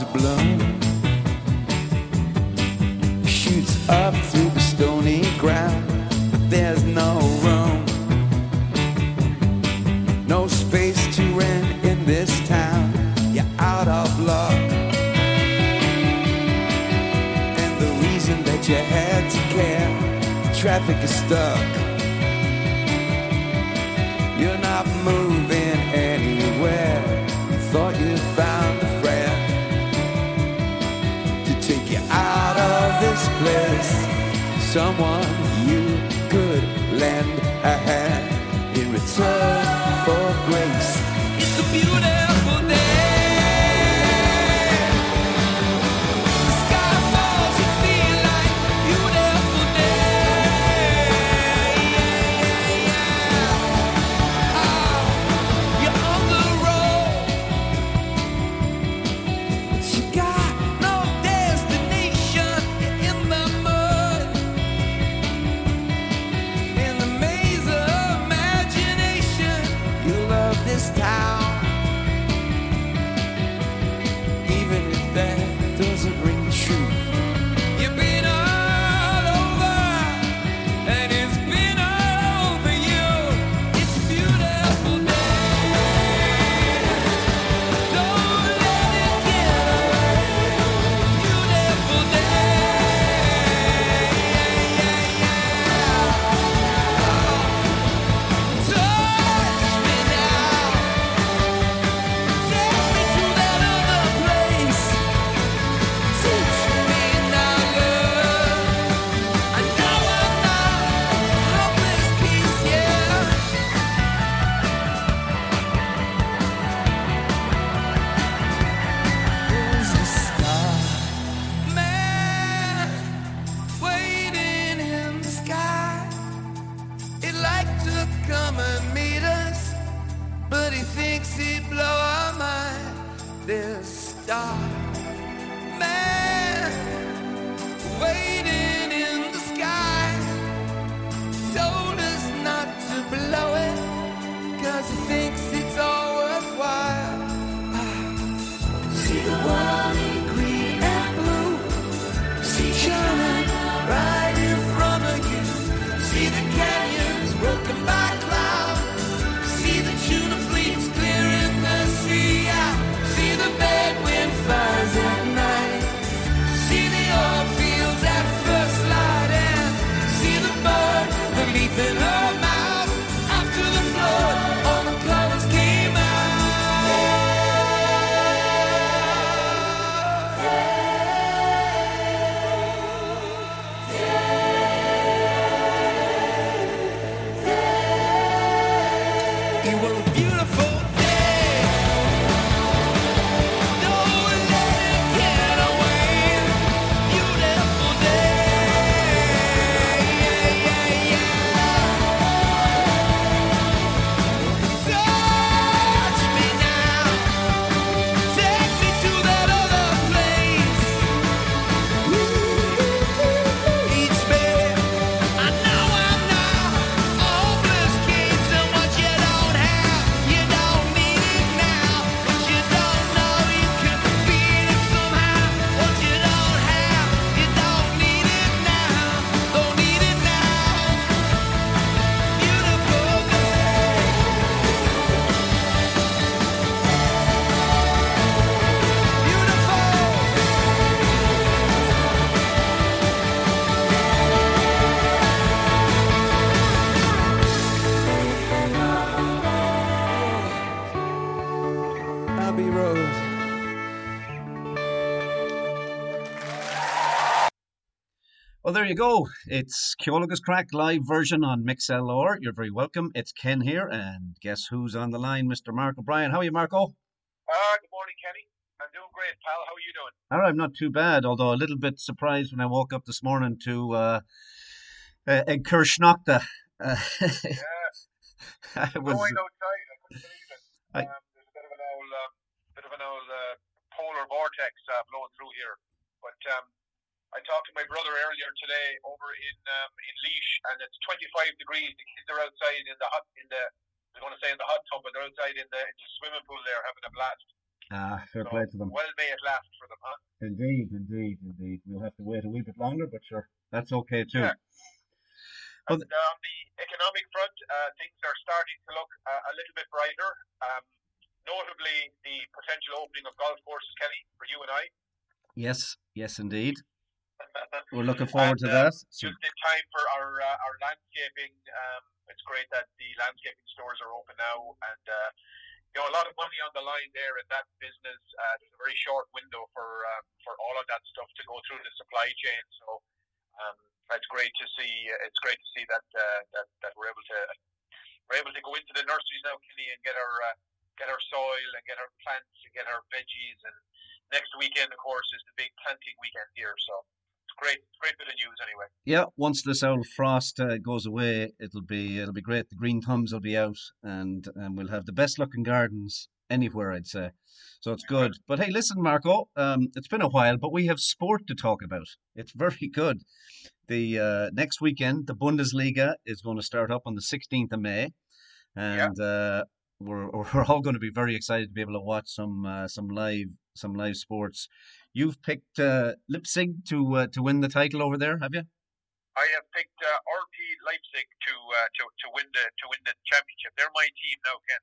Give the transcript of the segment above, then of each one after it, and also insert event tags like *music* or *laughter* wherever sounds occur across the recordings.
is blown Shoots up through the stony ground. But there's no room No space to rent in this town. You're out of luck. And the reason that you had to care Traffic is stuck. someone you could lend a hand in return for grace. go. It's Ceol Agus Craic live version on MixLR. You're very welcome. It's Ken here, and guess who's on the line? Mr. Mark O'Brien. How are you, Marco? Uh, good morning, Kenny. I'm doing great, pal. How are you doing? All right, I'm not too bad, although a little bit surprised when I woke up this morning to uh, uh, Kirschnochta. Uh, yeah. *laughs* I was going outside. I couldn't believe it. I... Um, there's a bit of an old, uh, bit of an old uh, polar vortex uh, blowing through here, but. Um, I talked to my brother earlier today over in um, in Laois, and it's 25 degrees. The kids are outside in the hot in the I want to say in the hot tub, but they're outside in the, in the swimming pool there having a blast. Ah, fair so play to them. Well may it last for them, huh? Indeed, indeed, indeed. We'll have to wait a wee bit longer, but sure, that's okay too. Yeah. And, on the economic front, uh, things are starting to look uh, a little bit brighter. Um, notably, the potential opening of golf courses, Kelly, for you and I. Yes, yes, indeed. We're looking forward And, to uh, that. Just in time for our uh, our landscaping. Um, it's great that the landscaping stores are open now, and uh, you know a lot of money on the line there in that business. Uh, there's a very short window for uh, for all of that stuff to go through the supply chain. So um, it's great to see. It's great to see that uh, that that we're able to we're able to go into the nurseries now, Kenny, and get our uh, get our soil and get our plants and get our veggies. And next weekend, of course, is the big planting weekend here. So great, great bit of news anyway. yeah, once this old frost uh, goes away, it'll be it'll be great. The green thumbs will be out, and and we'll have the best looking gardens anywhere, I'd say. So it's good. But hey, listen, Marco, um, it's been a while, but we have sport to talk about. It's very good. The uh, next weekend, the Bundesliga is going to start up on the 16th of May, and uh, we're *laughs* we're all going to be very excited to be able to watch some uh, some live some live sports. You've picked uh, Leipzig to uh, to win the title over there, have you? I have picked uh, RB Leipzig to uh, to to win the to win the championship. They're my team now, Ken.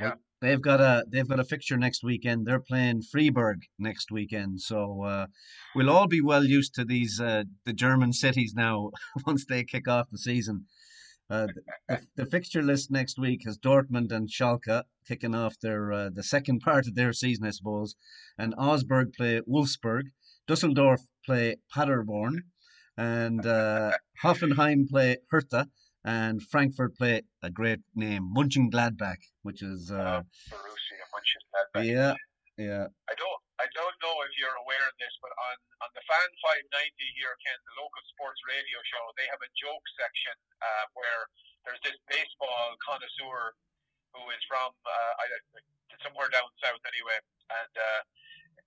Yeah. They've got a they've got a fixture next weekend. They're playing Freiburg next weekend, so uh, we'll all be well used to these uh, the German cities now *laughs* once they kick off the season. Uh, the, the fixture list next week has Dortmund and Schalke kicking off their uh, the second part of their season, I suppose, and Augsburg play Wolfsburg, Dusseldorf play Paderborn, and uh, Hoffenheim play Hertha, and Frankfurt play a great name, Munchen Gladbach, which is uh, Borussia Mönchengladbach. yeah, yeah. I don't don't know if you're aware of this, but on, on the Fan 590 here, Ken, the local sports radio show, they have a joke section uh, where there's this baseball connoisseur who is from uh, somewhere down south anyway, and uh,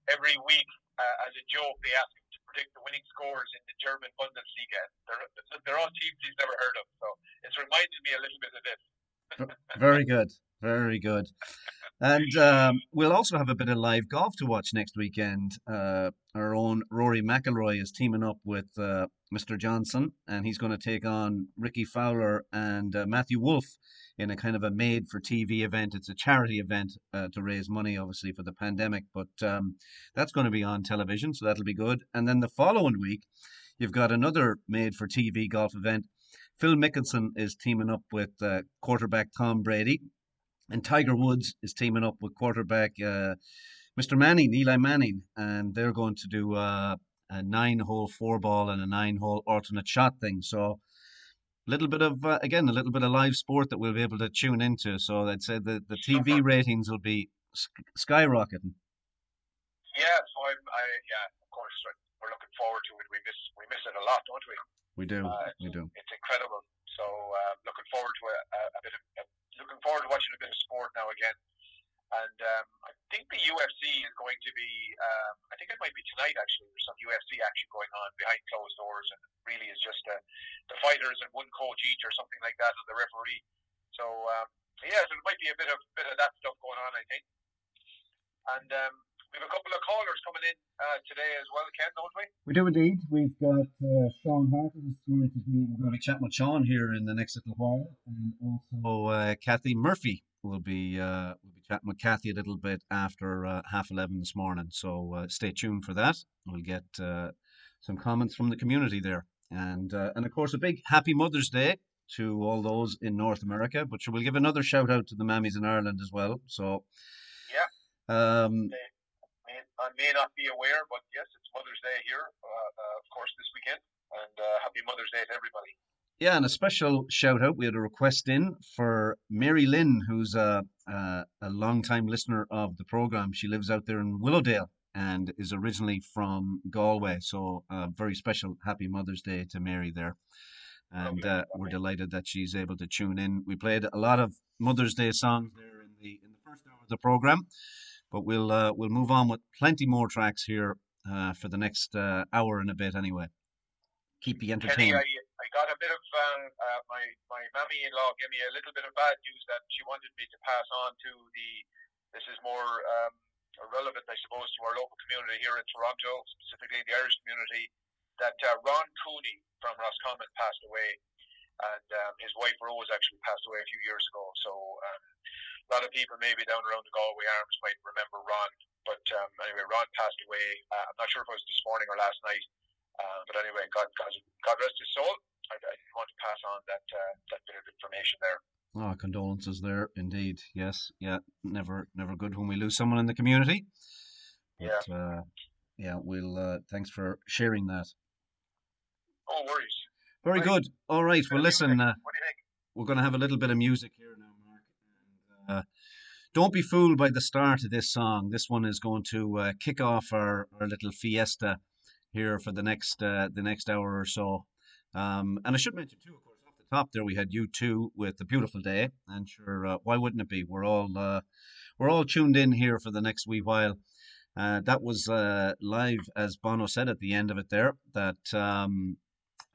every week uh, as a joke they ask him to predict the winning scores in the German Bundesliga. They're, they're all teams he's never heard of, so it's reminded me a little bit of this. Very good. Very good. And um, we'll also have a bit of live golf to watch next weekend. Uh, our own Rory McIlroy is teaming up with uh, Mr. Johnson, and he's going to take on Rickie Fowler and uh, Matthew Wolff in a kind of a made for TV event. It's a charity event uh, to raise money, obviously, for the pandemic, but um, that's going to be on television, so that'll be good. And then the following week, you've got another made for TV golf event. Phil Mickelson is teaming up with uh, quarterback Tom Brady, and Tiger Woods is teaming up with quarterback uh, Mr. Manning, Eli Manning, and they're going to do uh, a nine-hole four ball and a nine-hole alternate shot thing. So, a little bit of uh, again, a little bit of live sport that we'll be able to tune into. So, I'd say the the TV ratings will be sk- skyrocketing. Yeah, so I'm, I yeah, of course uh, we're looking forward to it. We miss we miss it a lot, don't we? We do, Uh, we do. It's incredible. So uh, looking forward to a, a, a bit of uh, looking forward to watching a bit of sport now again. And um, I think the UFC is going to be. Um, I think it might be tonight actually. There's some UFC action going on behind closed doors, and really is just uh, the fighters and one coach each or something like that, and the referee. So um, yeah, so there might be a bit of bit of that stuff going on. I think. And um, we have a couple of callers coming in uh, today as well, Ken, don't we? We do indeed. We've got uh, Sean Harte is going to be. Be chatting with Sean here in the next little while, and also uh, Cathy Murphy will be. Uh, we'll be chatting with Cathy a little bit after uh, half eleven this morning. So uh, stay tuned for that. We'll get uh, some comments from the community there, and uh, and of course a big Happy Mother's Day to all those in North America. But we'll give another shout out to the mammies in Ireland as well. So Yeah. Um, I may not be aware, but yes, it's Mother's Day here, of course, this weekend. And uh, happy Mother's Day to everybody. Yeah, and a special shout out. We had a request in for Mary Lynn, who's a, a, a long time listener of the program. She lives out there in Willowdale and is originally from Galway. So, uh, very special Happy Mother's Day to Mary there. And uh, we're delighted that she's able to tune in. We played a lot of Mother's Day songs there in the in the first hour of the program, but we'll uh, we'll move on with plenty more tracks here uh, for the next uh, hour and a bit. Anyway, keep you Kenny. I, I got a bit of, uh, uh, my, my mammy in law gave me a little bit of bad news that she wanted me to pass on to the, this is more um, relevant, I suppose, to our local community here in Toronto, specifically the Irish community, that uh, Ron Cooney from Roscommon passed away, and um, his wife Rose actually passed away a few years ago. So um, a lot of people maybe down around the Galway Arms might remember Ron. But um, anyway, Ron passed away. Uh, I'm not sure if it was this morning or last night. Uh, but anyway, God, God, God rest his soul. I, I want to pass on that uh, that bit of information there. Oh, condolences there, indeed. Yes, yeah, never, never good when we lose someone in the community. But, yeah. Uh, yeah, we'll. Uh, thanks for sharing that. No worries. Very good. All right. Well, listen. Uh, what do you think? We're going to have a little bit of music here now, Mark. And, uh, don't be fooled by the start of this song. This one is going to uh, kick off our, our little fiesta here for the next uh, the next hour or so. Um, and I should mention too, of course, off the top there we had U2 with the beautiful day, and sure, uh, why wouldn't it be? We're all uh, we're all tuned in here for the next wee while. Uh, that was uh, live, as Bono said at the end of it there, that um,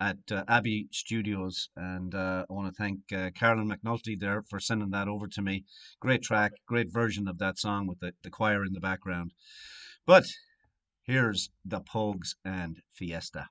at uh, Abbey Studios. And uh, I want to thank uh, Carolyn McNulty there for sending that over to me. Great track, great version of that song with the, the choir in the background. But here's the Pogues and Fiesta.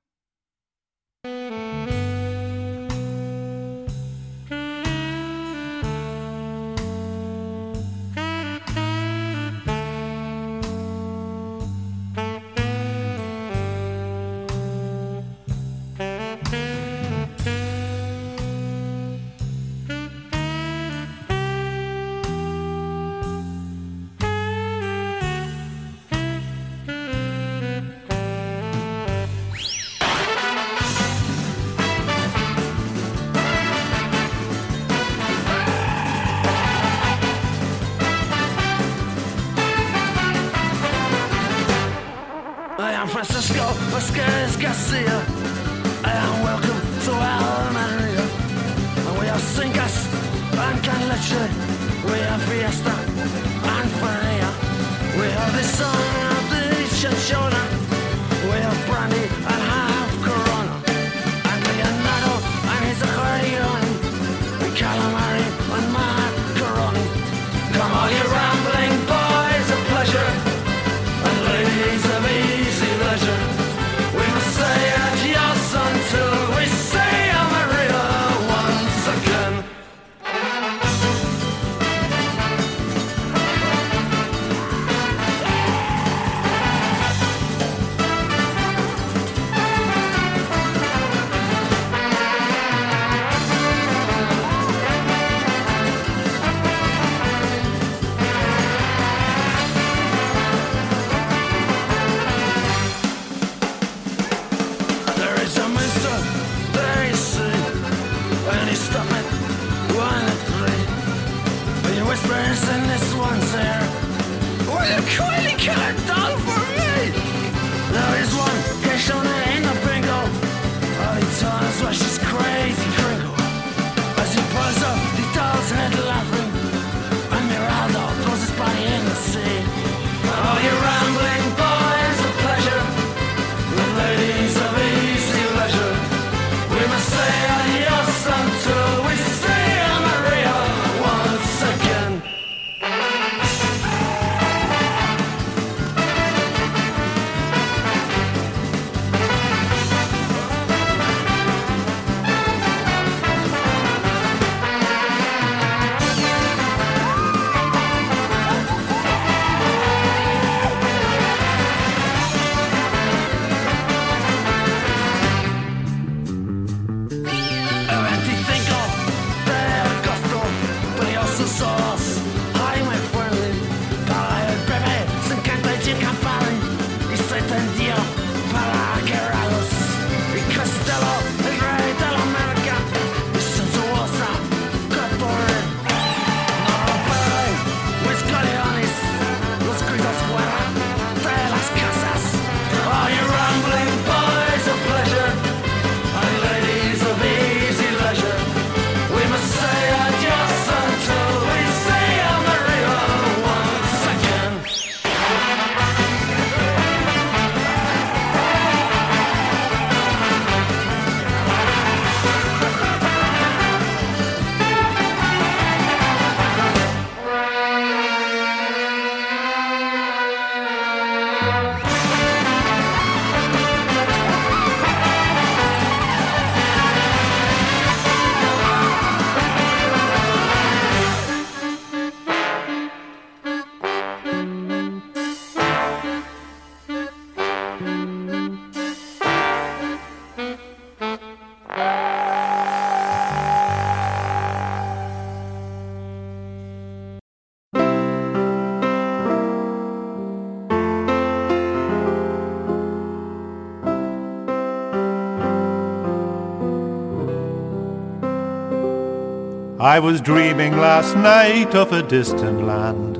I was dreaming last night of a distant land,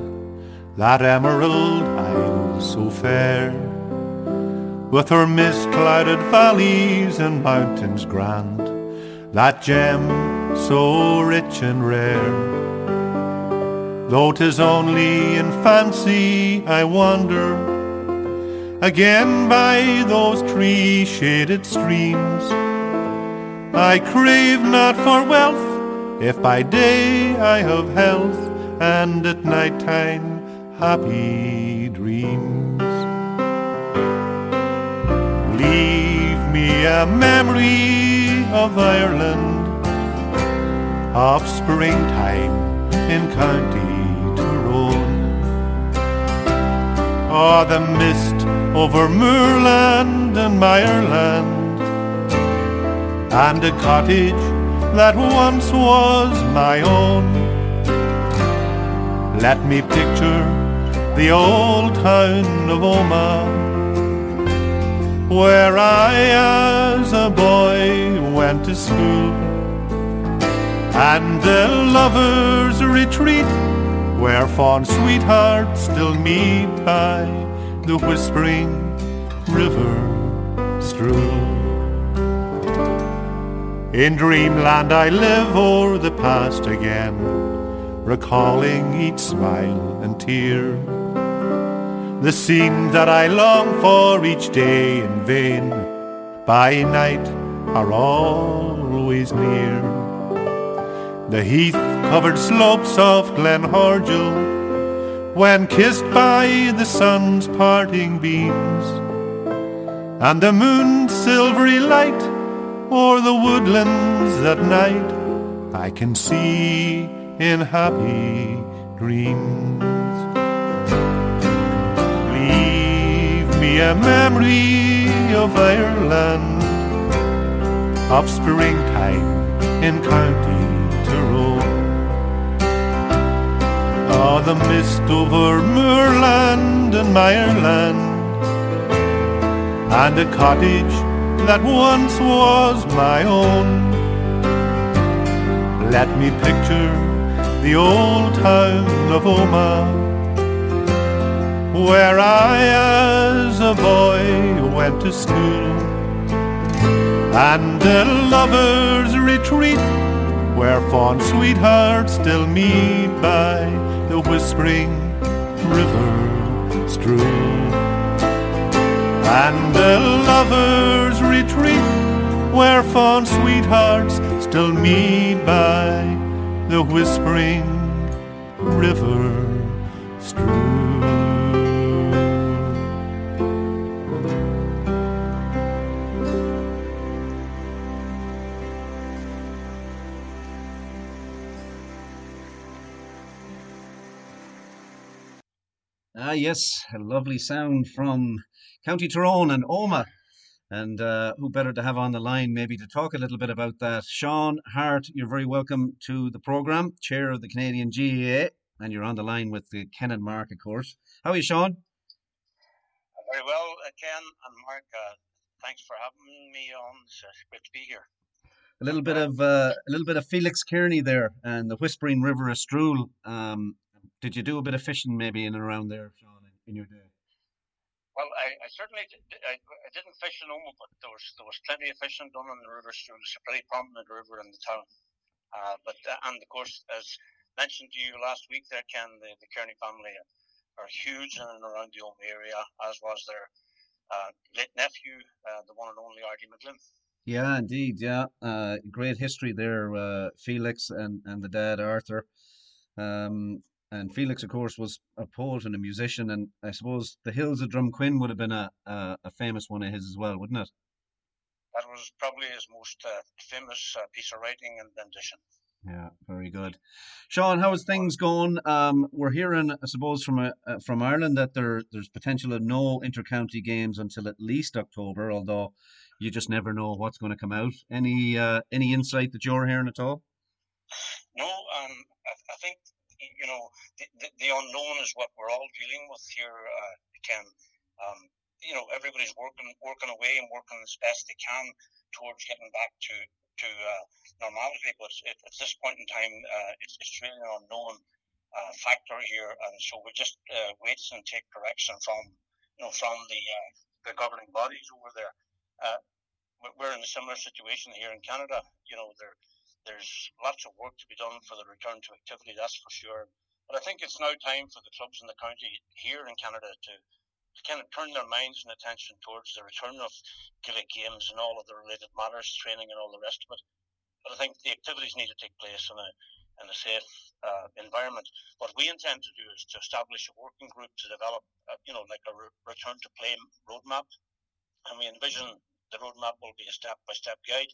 that emerald isle so fair, with her mist clouded valleys and mountains grand, that gem so rich and rare. Though 'tis only in fancy I wander again by those tree shaded streams. I crave not for wealth if by day I have health, and at night time happy dreams. Leave me a memory of Ireland, of springtime in County Tyrone, or the mist over moorland and mireland, and a cottage that once was my own. Let me picture the old town of Omagh, where I, as a boy, went to school, and the lovers' retreat, where fond sweethearts still meet by the whispering river Strule. In dreamland I live o'er the past again, recalling each smile and tear. The scene that I long for each day in vain, by night are always near. The heath covered slopes of Glenhordial, when kissed by the sun's parting beams, and the moon's silvery light o'er the woodlands at night I can see in happy dreams. Leave me a memory of Ireland, of springtime in County Tyrone. Oh, the mist over moorland and mireland, and a cottage that once was my own. Let me picture the old town of Omagh, where I, as a boy, went to school, and a lover's retreat, where fond sweethearts still meet by the whispering river Strule and a lover's retreat where fond sweethearts still meet by the whispering river Strule. Ah, yes, a lovely sound from County Tyrone and Omagh. And uh, who better to have on the line maybe to talk a little bit about that? Sean Harte, you're very welcome to the programme, chair of the Canadian GAA, and you're on the line with the Ken and Mark, of course. How are you, Sean? Very well, uh, Ken and Mark. Uh, thanks for having me on. It's uh, great to be here. A little bit of uh, a little bit of Felix Kearney there, and the Whispering River of Strule. Um, did you do a bit of fishing maybe in and around there, Sean, in your day? Well, I, I certainly did, I, I, didn't fish in Omagh, but there was there was plenty of fishing done on the river. So it's a pretty prominent river in the town. Uh, but uh, and of course, as mentioned to you last week, there Ken the, the Kearney family are huge in and around the Omagh area, as was their uh, late nephew, uh, the one and only Arty McGlynn. Yeah, indeed. Yeah, uh, great history there, uh, Felix and and the dad Arthur. Um, and Felix, of course, was a poet and a musician, and I suppose the Hills of Drumquin would have been a, a, a famous one of his as well, wouldn't it? That was probably his most uh, famous uh, piece of writing and rendition. Yeah, very good. Sean, how is things going? Um, we're hearing, I suppose, from uh, from Ireland that there there's potential of no intercounty games until at least October. Although you just never know what's going to come out. Any uh, any insight that you're hearing at all? No, um, I, I think you know, the, the, the, unknown is what we're all dealing with here, uh, Ken. Um, you know, everybody's working working away and working as best they can towards getting back to, to uh, normality. But at, at, this point in time, uh, it's, it's really an unknown uh, factor here, and so we just uh, wait and take direction from you know from the uh, the governing bodies over there. Uh, we're in a similar situation here in Canada. You know, there there's lots of work to be done for the return to activity, that's for sure. But I think it's now time for the clubs in the county here in Canada to kind of turn their minds and attention towards the return of Gaelic games and all of the related matters, training and all the rest of it. But I think the activities need to take place in a in a safe uh, environment. What we intend to do is to establish a working group to develop, uh, you know, like a re- return to play roadmap, and we envision the roadmap will be a step by step guide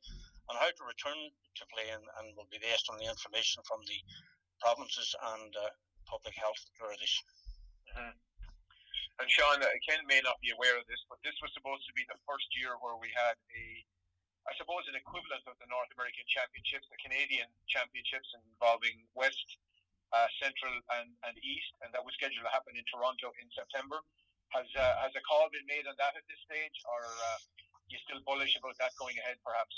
on how to return to play, and, and will be based on the information from the provinces and uh, public health authorities. Mm-hmm. And Sean, Ken may not be aware of this, but this was supposed to be the first year where we had a, I suppose, an equivalent of the North American Championships, the Canadian Championships involving West, uh, Central, and, and East, and that was scheduled to happen in Toronto in September. Has uh, has a call been made on that at this stage, or uh, you still bullish about that going ahead, perhaps?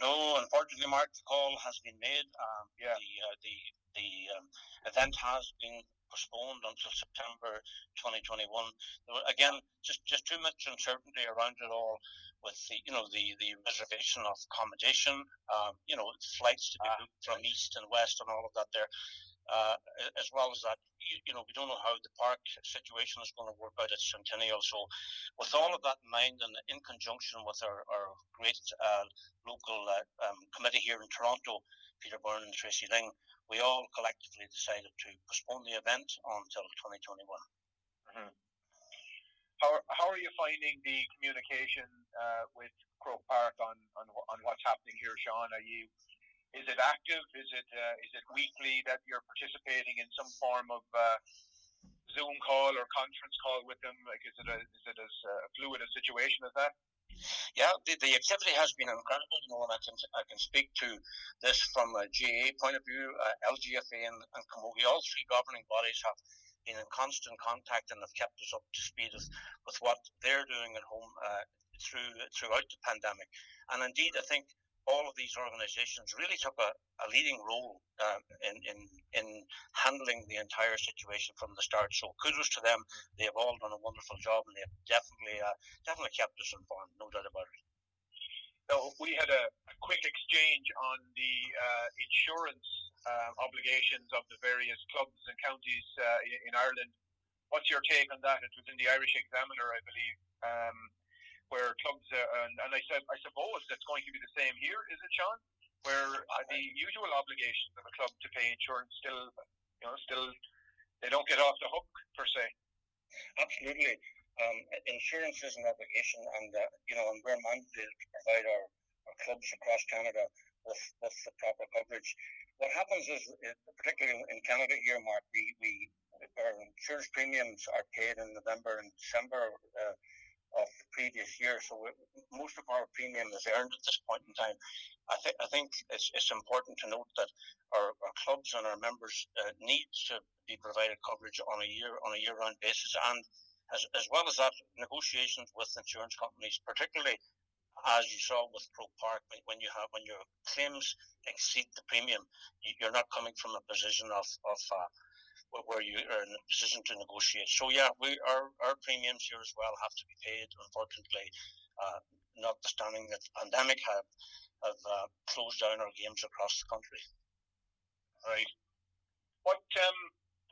No, unfortunately, Mark, the call has been made. Um, yeah. The uh, the the um, event has been postponed until September 2021. Again, just just too much uncertainty around it all, with the you know the the reservation of accommodation, um, you know flights to be ah, booked from east and west and all of that there. Uh, as well as that, you, you, know, we don't know how the park situation is going to work out at Centennial. So, with all of that in mind, and in conjunction with our, our great uh, local uh, um, committee here in Toronto, Peter Byrne and Tracy Ling, we all collectively decided to postpone the event until 2021. Mm-hmm. How, how are you finding the communication uh, with Croke Park on, on on what's happening here, Sean? Are you is it active? Is it uh, is it weekly that you're participating in some form of uh, Zoom call or conference call with them? Like, is it a, is it as uh, fluid a situation as that? Yeah, the, the activity has been incredible, you know, and I can, I can speak to this from a GA point of view, uh, LGFA and, and Camogie. All three governing bodies have been in constant contact and have kept us up to speed with, with what they're doing at home uh, through throughout the pandemic. And indeed, I think all of these organizations really took a, a leading role uh, in, in, in handling the entire situation from the start. So kudos to them. They have all done a wonderful job and they have definitely, uh, definitely kept us informed, no doubt about it. So we had a, a quick exchange on the uh, insurance uh, obligations of the various clubs and counties uh, in, in, Ireland. What's your take on that? It was in the Irish Examiner, I believe. Um, where clubs uh, and, and I said I suppose that's going to be the same here, is it, Sean? Where uh, the usual obligations of a club to pay insurance still, you know, still they don't get off the hook per se. Absolutely. Um, insurance is an obligation, and uh, you know, and we're mandated to provide our, our clubs across Canada with, with the proper coverage. What happens is, particularly in Canada here, Mark, we, we our insurance premiums are paid in November and December. Uh, of the previous year. So most of our premium is earned at this point in time. I, th- I think it's, it's important to note that our, our clubs and our members uh, need to be provided coverage on a year on a year round basis, and as, as well as that, negotiations with insurance companies, particularly as you saw with Pro Park, when you have when your claims exceed the premium, you're not coming from a position of of uh, where you are in a position to negotiate. So yeah, we our our premiums here as well have to be paid. Unfortunately, uh, notwithstanding that the pandemic have have uh, closed down our games across the country. Right. What um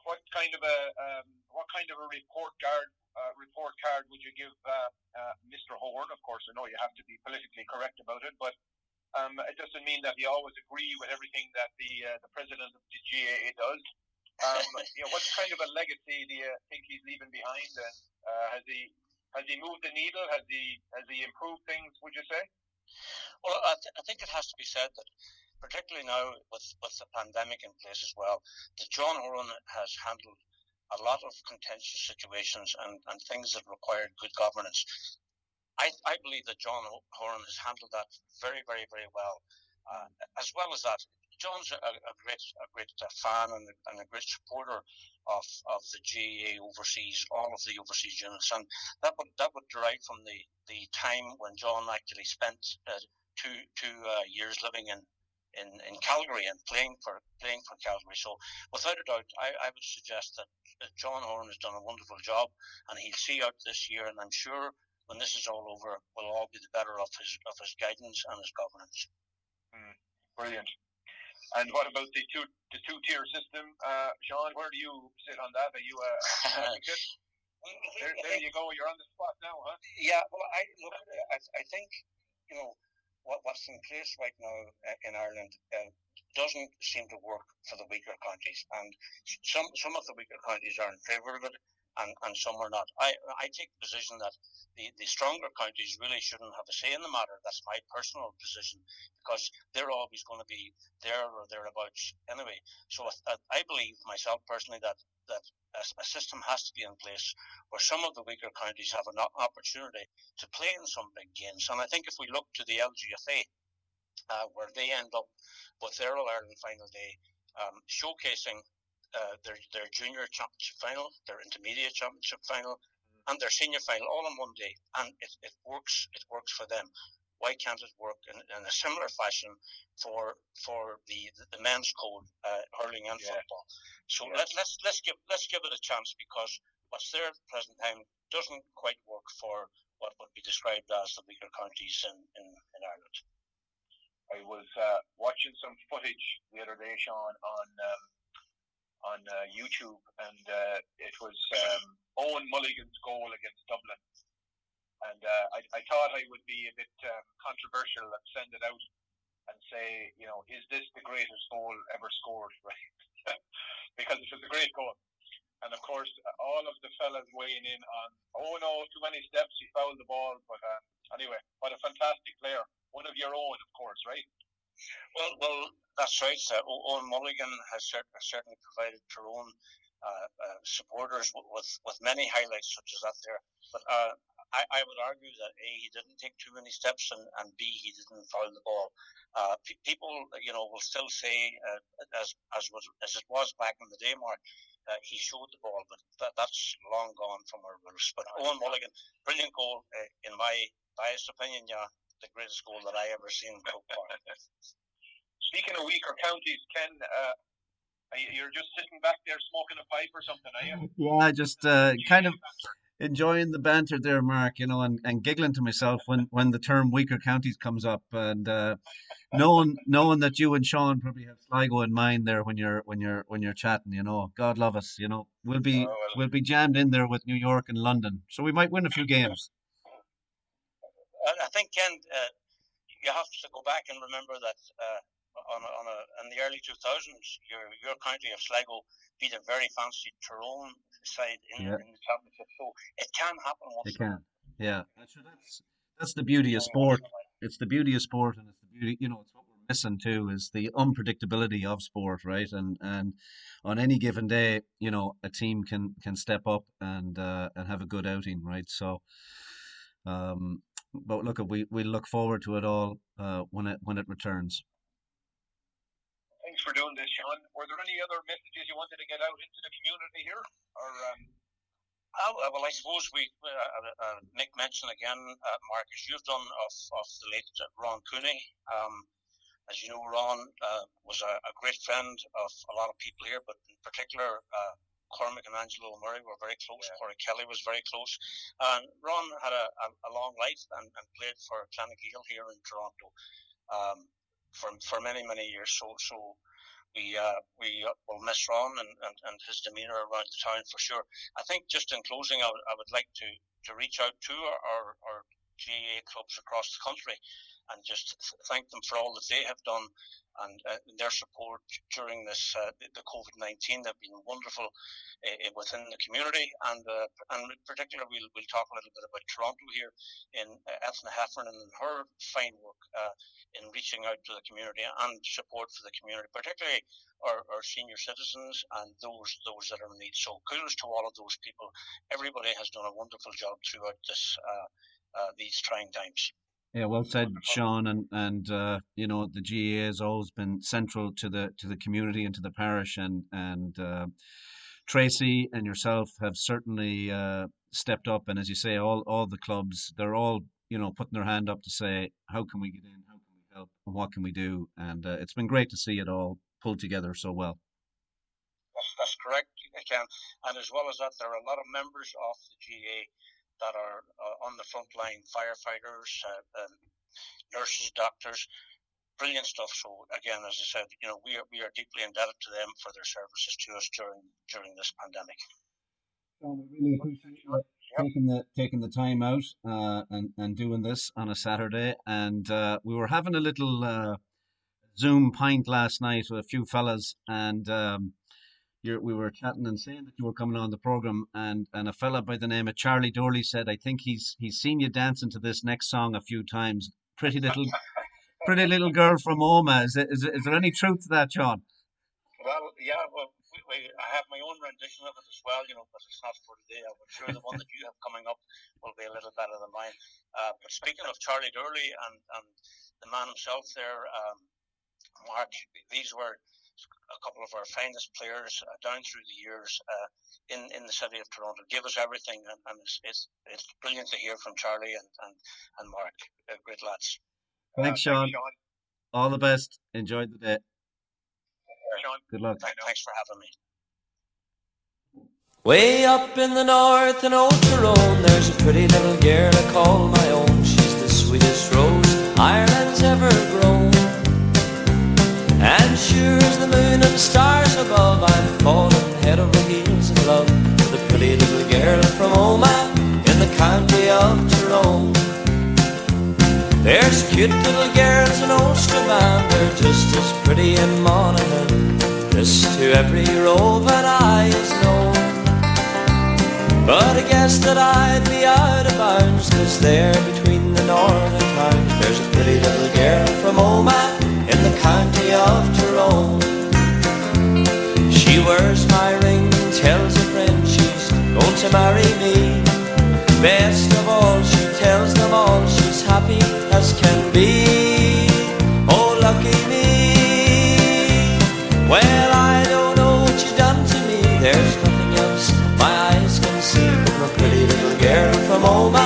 what kind of a um, what kind of a report card uh, report card would you give uh, uh, Mr. Horan? Of course, I know you have to be politically correct about it, but um, it doesn't mean that you always agree with everything that the uh, the president of the GAA does. Um, you know, what kind of a legacy do you think he's leaving behind? And uh, has he has he moved the needle? Has he has he improved things? Would you say? Well, I, th- I think it has to be said that, particularly now with with the pandemic in place as well, that John Horan has handled a lot of contentious situations and, and things that required good governance. I, I believe that John Horan has handled that very, very, very well. Uh, as well as that, John's a, a great, a great uh, fan and a, and a, great supporter of, of the GAA overseas, all of the overseas units, and that would that would derive from the, the time when John actually spent uh, two two uh, years living in, in, in Calgary and playing for playing for Calgary. So without a doubt, I, I would suggest that, John Horan has done a wonderful job, and he'll see out this year. And I'm sure when this is all over, we'll all be the better of his of his guidance and his governance. Mm, brilliant. And what about the two the two tier system, uh, Sean? Where do you sit on that? Are you a *laughs* advocate? there, there you go. You're on the spot now, huh? Yeah. Well, I look. I, I think you know what, what's in place right now uh, in Ireland uh, doesn't seem to work for the weaker counties, and some some of the weaker counties are in favour of it, and, and some are not. I I take the position that the, the stronger counties really shouldn't have a say in the matter. That's my personal position because they're always going to be there or thereabouts anyway. So I, I believe myself personally that that a, system has to be in place where some of the weaker counties have an opportunity to play in some big games. And I think if we look to the LGFA, uh, where they end up with their All Ireland final day, um, showcasing uh, their their junior championship final, their intermediate championship final, and their senior final all in one day, and it, it works. It works for them. Why can't it work in, in a similar fashion for for the the, men's code uh, hurling and yeah. football? So yeah. let, let's let's give let's give it a chance because what's there at the present time doesn't quite work for what would be described as the weaker counties in, in, in Ireland. I was uh, watching some footage the other day, Sean, on um, on uh, YouTube, and uh, it was um, Owen Mulligan's goal against Dublin. And uh, I, I thought I would be a bit um, controversial and send it out and say, you know, is this the greatest goal ever scored? *laughs* Right? because it was a great goal. And of course, all of the fellas weighing in on, oh no, too many steps, he fouled the ball. But uh, anyway, what a fantastic player. One of your own, of course, right? Well, well, that's right. Uh, Owen Mulligan has certainly provided Tyrone uh, uh, supporters with, with many highlights such as that there. But uh, I, I would argue that A, he didn't take too many steps, and, and B, he didn't foul the ball. Uh, p- people, you know, will still say, uh, as as was as it was back in the day, Mark, uh, he showed the ball, but that, that's long gone from our rules. But Owen Mulligan, brilliant goal, in my biased opinion, yeah, the greatest goal that I ever seen in Croke Park. Speaking of weaker counties, Ken, uh, you're just sitting back there smoking a pipe or something, are you? Yeah, just uh, kind of enjoying the banter there, Mark. You know, and, and giggling to myself when, when the term weaker counties comes up, and uh, knowing knowing that you and Sean probably have Sligo in mind there when you're when you're when you're chatting. You know, God love us. You know, we'll be oh, well. we'll be jammed in there with New York and London, so we might win a few games. I think Ken, uh, you have to go back and remember that uh, on a, on a, in the early 2000s, your your county of Sligo beat a very fancy Tyrone side in, yeah. in the championship. So it can happen. it can. Yeah. That's, that's that's the beauty of sport. It's the beauty of sport, and it's the beauty. You know, it's what we're missing too is the unpredictability of sport, right? And and on any given day, you know, a team can can step up and uh, and have a good outing, right? So. Um, but look, we we look forward to it all uh, when it when it returns Thanks for doing this, Sean. Were there any other messages you wanted to get out into the community here, or? Um... Oh, well, I suppose we uh, uh, uh make mention again, uh, Marcus. You've done of, of the late Ron Cooney. Um, as you know, Ron uh, was a, a, great friend of a lot of people here, but in particular, uh, Cormac and Angelo Murray were very close. Yeah. Corey Kelly was very close. And Ron had a, a, a long life and, and, played for Clan na Gael here in Toronto um, for, for many, many years. So, so we uh, we will miss Ron and, and, and his demeanour around the town for sure. I think just in closing, I would, I would like to, to reach out to our, our, our GAA clubs across the country and just thank them for all that they have done and uh, their support during this uh, the COVID nineteen. They've been wonderful uh, within the community, and uh, and in particular, we'll we'll talk a little bit about Toronto here in uh, Ethna Heffernan and her fine work uh, in reaching out to the community and support for the community, particularly our, our senior citizens and those those that are in need. So kudos to all of those people. Everybody has done a wonderful job throughout this these trying times. Yeah, well said, Sean. And and uh, you know the GAA has always been central to the to the community and to the parish, and and uh, Tracy and yourself have certainly uh, stepped up. And as you say, all all the clubs they're all you know putting their hand up to say how can we get in, how can we help and what can we do? And uh, it's been great to see it all pulled together so well. That's, that's correct, Ken. And as well as that, there are a lot of members of the GA that are uh, on the front line firefighters, uh, um, nurses, doctors. Brilliant stuff. So again, as I said, you know, we are we are deeply indebted to them for their services to us during during this pandemic. John, we really appreciate you taking the taking the time out uh, and and doing this on a Saturday. And uh, we were having a little uh, Zoom pint last night with a few fellas, and um, you're, we were chatting and saying that you were coming on the program, and and a fella by the name of Charlie Dorley said, "I think he's he's seen you dancing to this next song a few times." Pretty little, pretty little girl from Omagh. Is, it, is, is there any truth to that, John? Well, yeah. Well, we, we, I have my own rendition of it as well, you know, but it's not for today. I'm sure the one that you have coming up will be a little better than mine. Uh, but speaking of Charlie Durley and, and the man himself there, um, Mark, these were a couple of our finest players uh, down through the years uh, in in the city of Toronto. Give us everything, and, and it's, it's, it's brilliant to hear from Charlie and and, and Mark. Uh, great lads. Thanks, Sean. Thanks, Sean. All the best. Enjoy the day. Sean. Good luck. Thanks for having me. Way up in the north in Old Tyrone, there's a pretty little girl I call my own. She's the sweetest rose Ireland's ever grown. Moon and stars above, I'm falling head over heels in love with a pretty little girl from Omagh in the county of Tyrone. There's cute little girls in Ulster they're just as pretty in Monaghan. This to every rove and eye is known. But I guess that I'd be out of bounds, cause there between the northern towns, there's a pretty little girl from Omagh in the county of Tyrone. She wears my ring tells a friend she's going to marry me. Best of all, she tells them all she's happy as can be. Oh, lucky me. Well, I don't know what you've done to me. There's nothing else my eyes can see but a pretty little girl from Omagh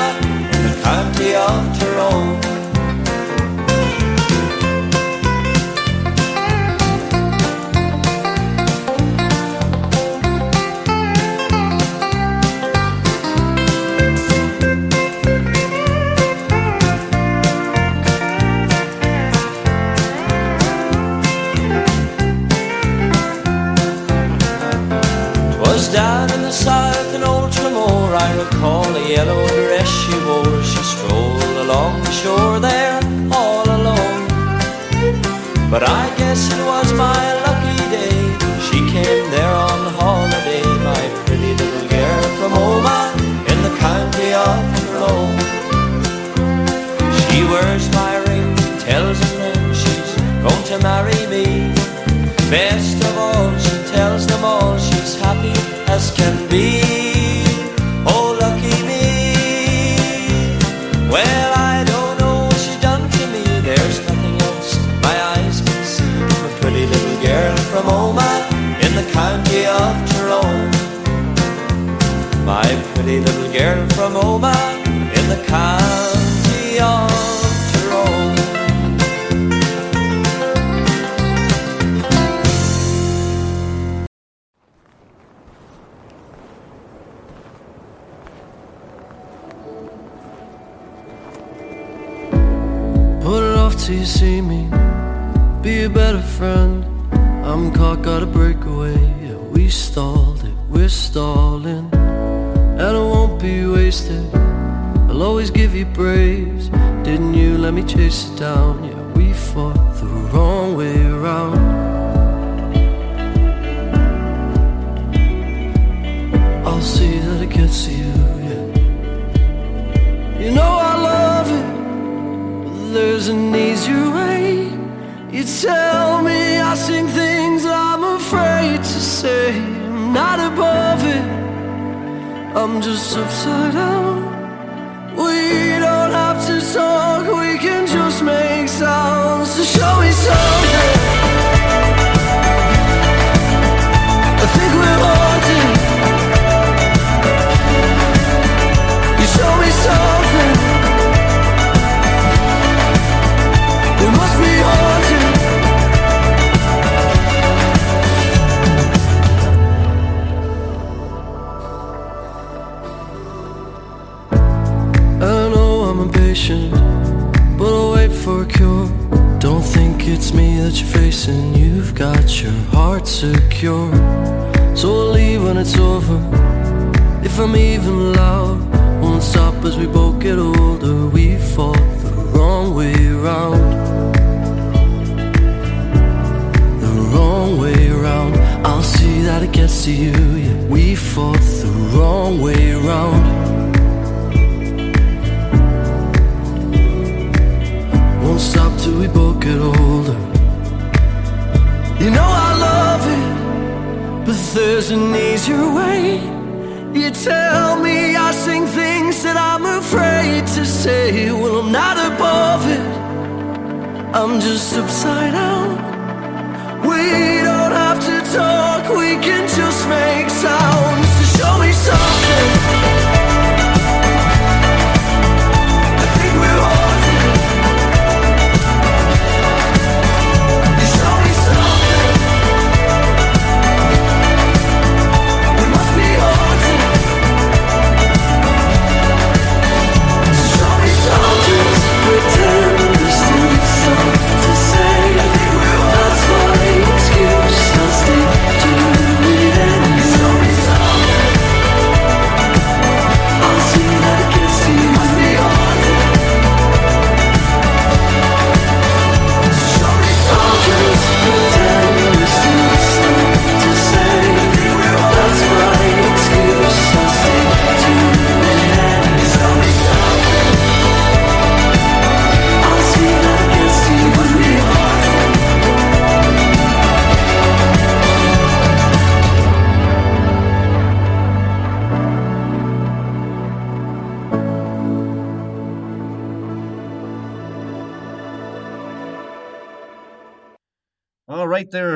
I recall the yellow dress she wore She strolled along the shore there all alone. But I guess it was my lucky day. She came there on holiday My pretty little girl from Omagh In the county of Tyrone She wears my ring, tells a friend She's going to marry me. Best of all, she tells them all she's happy as can be.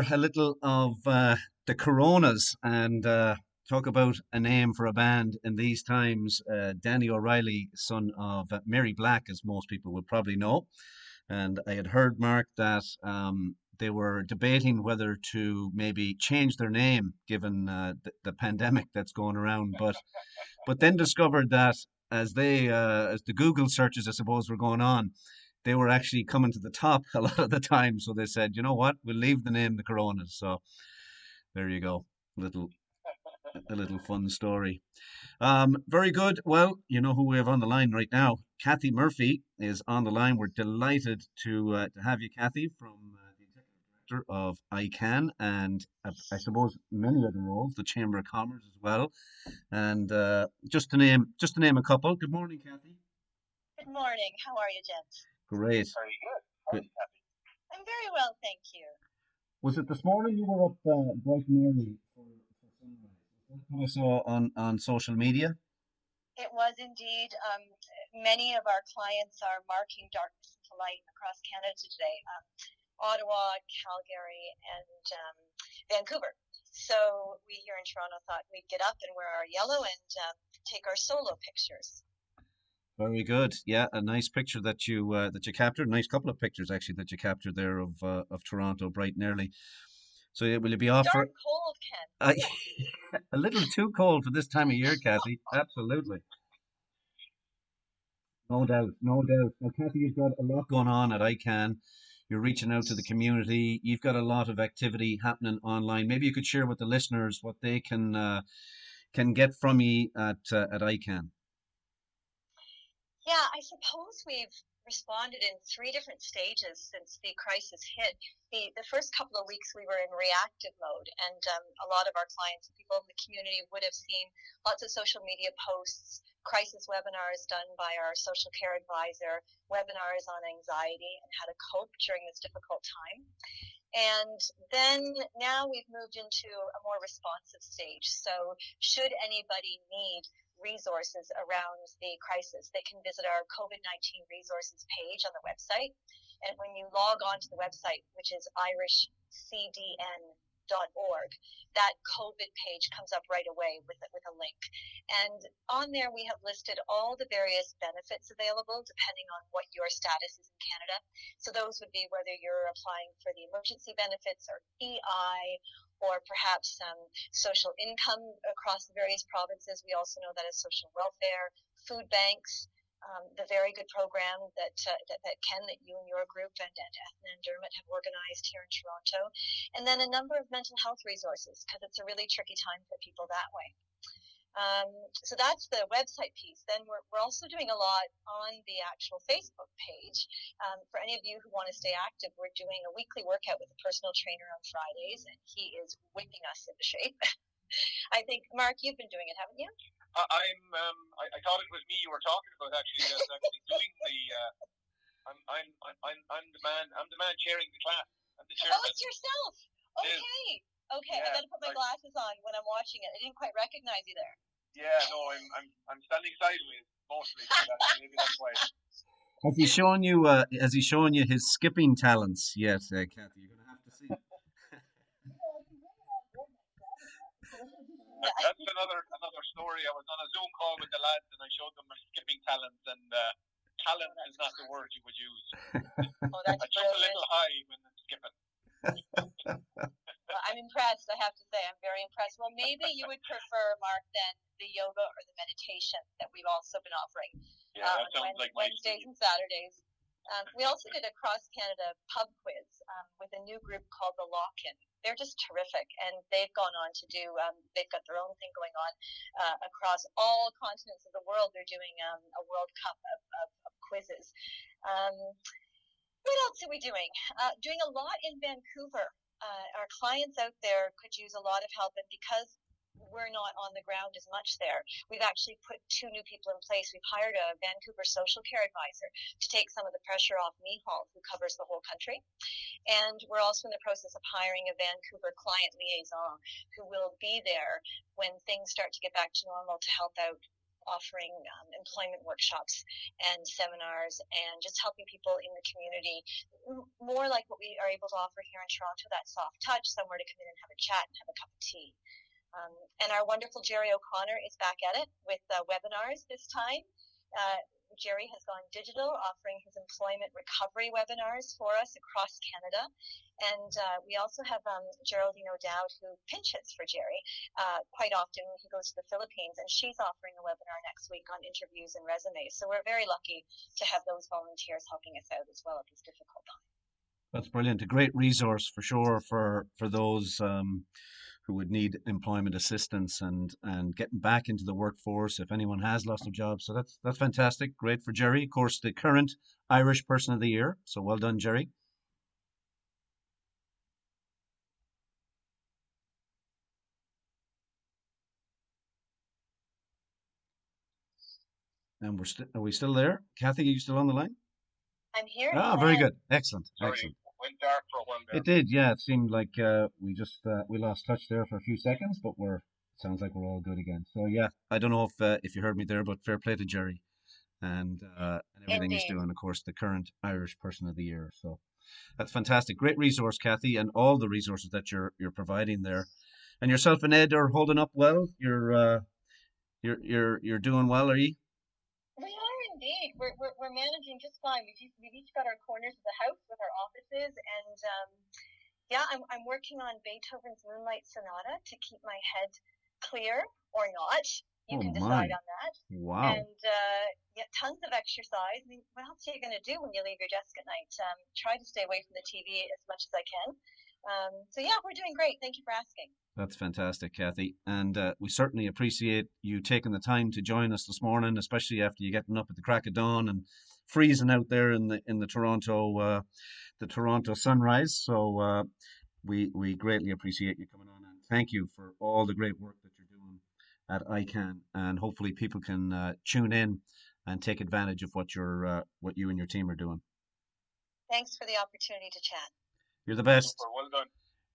A little of uh, the Coronas and uh, talk about a name for a band in these times. Uh, Danny O'Reilly, son of Mary Black, as most people would probably know. And I had heard, Mark, that um, they were debating whether to maybe change their name given uh, the, the pandemic that's going around, but but then discovered that as they uh, as the Google searches, I suppose, were going on, they were actually coming to the top *laughs* a lot of the time. So they said, you know what, we'll leave the name the Coronas. So there you go, little a little fun story. Um, very good. Well, you know who we have on the line right now. Cathy Murphy is on the line. We're delighted to uh, to have you, Cathy, from uh, the executive director of I/CAN and uh, I suppose many other roles, the Chamber of Commerce as well. And uh, just to name just to name a couple. Good morning, Cathy. Good morning. How are you, gents? Great. Very good. How are you, I'm very well, thank you. Was it this morning you were up uh, bright and early for, for sunrise? Was what I saw on, on social media? It was indeed. Um, many of our clients are marking darkness into light across Canada today. Um, Ottawa, Calgary, and um, Vancouver. So we here in Toronto thought we'd get up and wear our yellow and um, take our solo pictures. Very good. Yeah, a nice picture that you uh, that you captured. Nice couple of pictures actually that you captured there of uh, of Toronto bright and early. So yeah, will you be off for cold, Ken. uh, *laughs* a little too cold for this time of year, Cathy? Absolutely. No doubt, no doubt. Now, Cathy, you've got a lot going on at I/CAN. You're reaching out to the community. You've got a lot of activity happening online. Maybe you could share with the listeners what they can uh, can get from you at uh, at I/CAN. Yeah, I suppose we've responded in three different stages since the crisis hit. The, the first couple of weeks we were in reactive mode, and um, a lot of our clients and people in the community would have seen lots of social media posts, crisis webinars done by our social care advisor, webinars on anxiety and how to cope during this difficult time. And then now we've moved into a more responsive stage. So, should anybody need resources around the crisis, they can visit our COVID 19 resources page on the website. And when you log on to the website, which is irishcdn.org, that COVID page comes up right away with, with a link. And on there, we have listed all the various benefits available depending on what your status is in Canada. So those would be whether you're applying for the emergency benefits or EI or perhaps um, social income across the various provinces. We also know that as social welfare, food banks, um, the very good program that, uh, that, that Ken, that you and your group and, and Ethna and Dermot have organized here in Toronto, and then a number of mental health resources because it's a really tricky time for people that way. Um, so that's the website piece. Then we're, we're also doing a lot on the actual Facebook page. Um, for any of you who want to stay active, we're doing a weekly workout with a personal trainer on Fridays, and he is whipping us into shape. *laughs* I think, Mark, you've been doing it, haven't you? I, I'm. Um, I, I thought it was me you were talking about. Actually, actually doing the. Uh, I'm, I'm. I'm. I'm the man. I'm the man chairing the class. I'm the Oh, it's yourself. Okay. Okay, I Yeah, got to put my I- glasses on when I'm watching it. I didn't quite recognize you there. Yeah. No, I'm. I'm. I'm standing sideways mostly. So that's, maybe that's why. Has he shown you? Uh, has he shown you his skipping talents yet, uh, Cathy? You're gonna have to see. That- That's another another story. I was on a Zoom call with the lads and I showed them my skipping talents and uh, talent is not the word you would use. Oh, that's I jump a little high when I'm skipping. *laughs* I'm impressed. I have to say, I'm very impressed. Well, maybe you would prefer, Mark, than the yoga or the meditation that we've also been offering Yeah, uh, that sounds on like Wednesdays and Saturdays. Um, we also did a cross Canada pub quiz um, with a new group called the Lockin. They're just terrific, and they've gone on to do. Um, they've got their own thing going on uh, across all continents of the world. They're doing um, a World Cup of, of, of quizzes. Um, what else are we doing? Uh, doing a lot in Vancouver. Uh, our clients out there could use a lot of help, and because we're not on the ground as much there, we've actually put two new people in place. We've hired a Vancouver social care advisor to take some of the pressure off Mihal, who covers the whole country. And we're also in the process of hiring a Vancouver client liaison who will be there when things start to get back to normal to help out offering um, employment workshops and seminars and just helping people in the community more like what we are able to offer here in Toronto that soft touch somewhere to come in and have a chat and have a cup of tea. Um, and our wonderful Jerry O'Connor is back at it with uh, webinars this time. Uh, Jerry has gone digital, offering his employment recovery webinars for us across Canada. And uh, we also have um, Geraldine O'Dowd, who pinch hits for Jerry uh, quite often when he goes to the Philippines, and she's offering a webinar next week on interviews and resumes. So we're very lucky to have those volunteers helping us out as well at this difficult time. That's brilliant. A great resource for sure for for those um, who would need employment assistance and and getting back into the workforce if anyone has lost a job. So that's that's fantastic. Great for Jerry. Of course, the current Irish Person of the Year. So well done, Jerry. And we're still are we still there? Cathy, are you still on the line? I'm here. Ah, go very good. Excellent. Sorry, Excellent. Went dark for a while there. It did, yeah. It seemed like uh, we just uh, we lost touch there for a few seconds, but we're sounds like we're all good again. So yeah, I don't know if uh, if you heard me there, but fair play to Jerry, and uh, and everything he's doing. Of course, the current Irish Person of the Year. So that's fantastic. Great resource, Cathy, and all the resources that you're you're providing there. And yourself and Ed are holding up well. You're uh, you're you're you're doing well, are you? Indeed. We're, we're, we're managing just fine. We've each, we've each got our corners of the house with our offices, and um, yeah, I'm, I'm working on Beethoven's Moonlight Sonata to keep my head clear or not. You Oh, can decide my. on that. Wow. And uh, yeah, tons of exercise. I mean, what else are you going to do when you leave your desk at night? Um, try to stay away from the TV as much as I can. Um, so yeah, we're doing great. Thank you for asking. That's fantastic, Cathy. And uh, we certainly appreciate you taking the time to join us this morning, especially after you getting up at the crack of dawn and freezing out there in the in the Toronto uh, the Toronto sunrise. So uh, we we greatly appreciate you coming on and thank you for all the great work that you're doing at I/CAN. And hopefully people can uh, tune in and take advantage of what you're uh, what you and your team are doing. Thanks for the opportunity to chat. You're the best. Super, well done.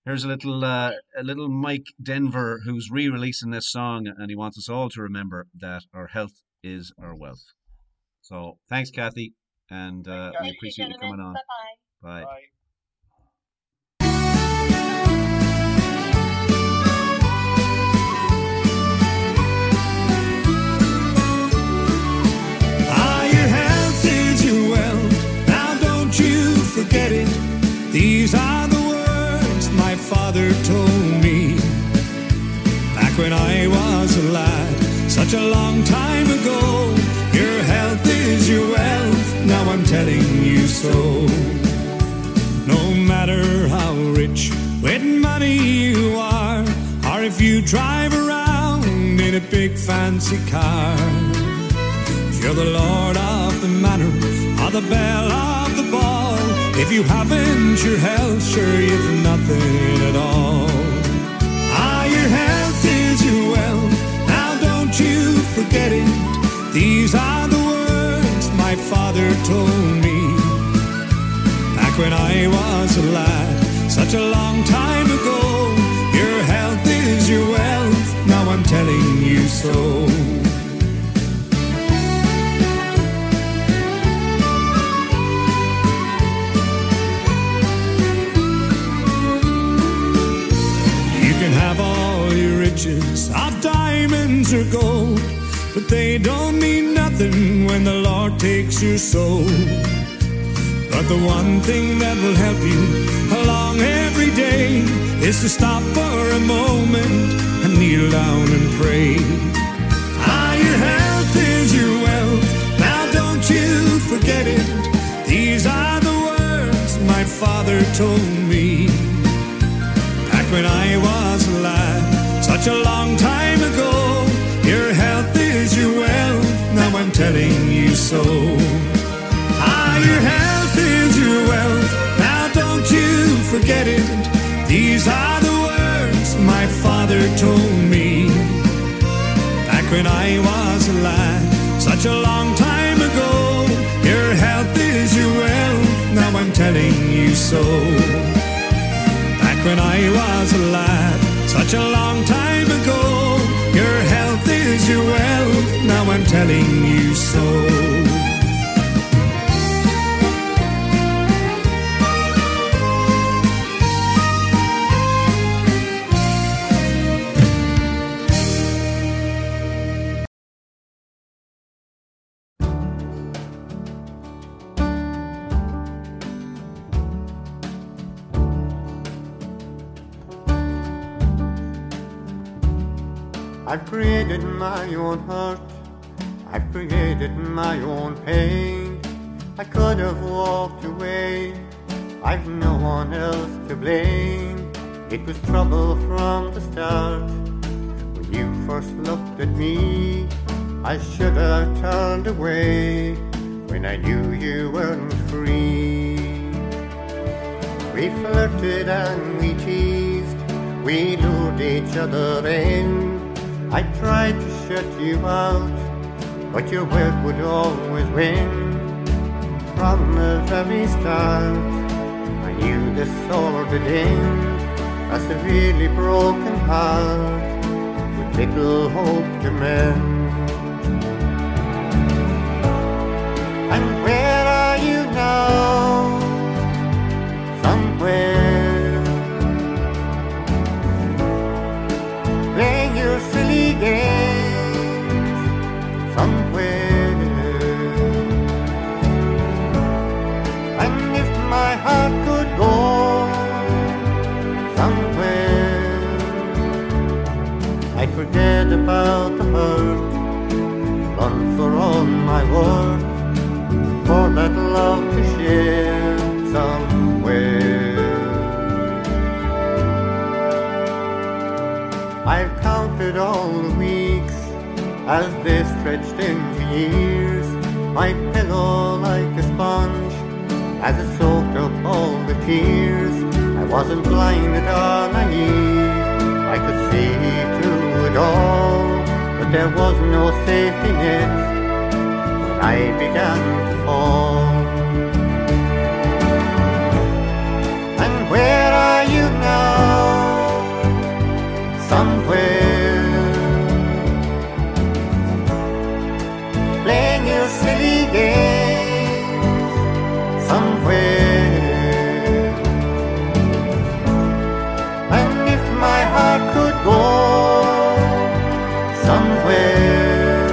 Here's a little uh, a little Mike Denver who's re-releasing this song, and he wants us all to remember that our health is our wealth. So thanks, Cathy, and uh, we appreciate you gentlemen. coming on. Bye-bye. Bye. Bye. Such a long time ago. Your health is your wealth, now I'm telling you so. No matter how rich with money you are, or if you drive around in a big fancy car. If you're the lord of the manor or the belle of the ball, if you haven't your health, sure you've nothing at all. Ah, your health forget it. These are the words my father told me back when I was a lad, such a long time ago. Your health is your wealth. Now I'm telling you so. You can have all your riches of diamonds or gold, but they don't mean nothing when the Lord takes your soul. But the one thing that will help you along every day is to stop for a moment and kneel down and pray. Ah, your health is your wealth. Now don't you forget it. These are the words my father told me back when I was a lad, such a long time ago. Your wealth. Now I'm telling you so. Ah, your health is your wealth. Now don't you forget it. These are the words my father told me back when I was a lad, such a long time ago. Your health is your wealth. Now I'm telling you so. Back when I was a lad, such a long time ago. Is your wealth. Now I'm telling you so. I've created my own hurt. I've created my own pain. I could have walked away. I've no one else to blame. It was trouble from the start. When you first looked at me, I should have turned away when I knew you weren't free. We flirted and we teased, we lured each other in. I tried to shut you out, but your word would always win. From the very start, I knew all would end. A severely broken heart with little hope to mend. And where are you now? Somewhere about the hurt, run for all my worth, for that love to share somewhere. I've counted all the weeks as they stretched into years. My pillow like a sponge as it soaked up all the tears. I wasn't blinded or naive. I could see through it all, but there was no safety net when I began to fall. And where are you now? somewhere go somewhere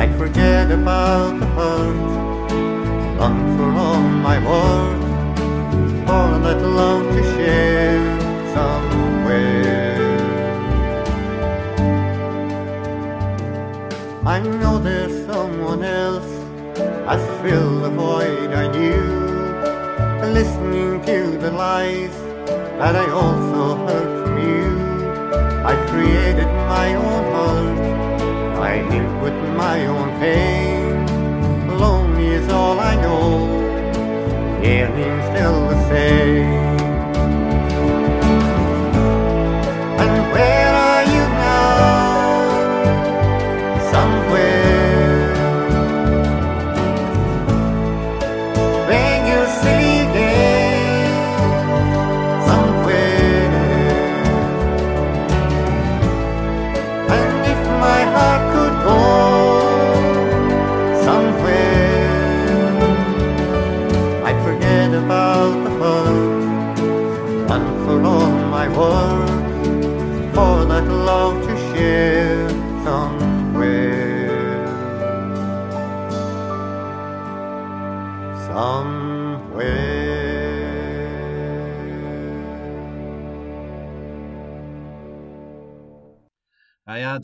I'd forget about the hurt long for all my worth for that love to share somewhere. I know there's someone else I fill the void I knew. Listening to the lies that I also heard. I created my own heart, I live with my own pain. Lonely is all I know, yearning still the same.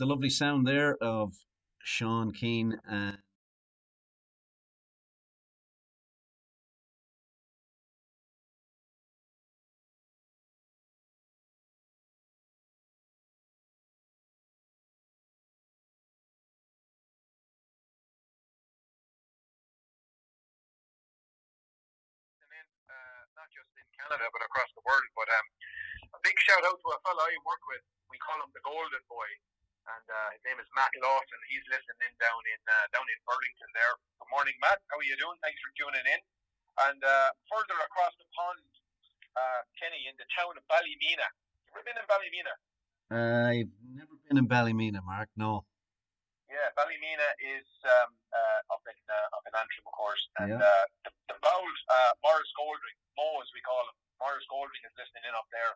The lovely sound there of Sean Keane and uh, not just in Canada but across the world. But um, a big shout out to a fella I work with. We call him the Golden Boy, and uh, his name is Matt Lawson. He's listening in down in uh, down in Burlington there. Good morning, Matt. How are you doing? Thanks for tuning in. And uh, further across the pond, uh, Kenny, in the town of Ballymena. You ever been in Ballymena? I've never been in Ballymena, Mark. No. Yeah, Ballymena is um, uh, up in uh, up in Antrim, of course, and Yeah. uh, the, the bold uh, Morris Goldring, Mo as we call him, Morris Goldring is listening in up there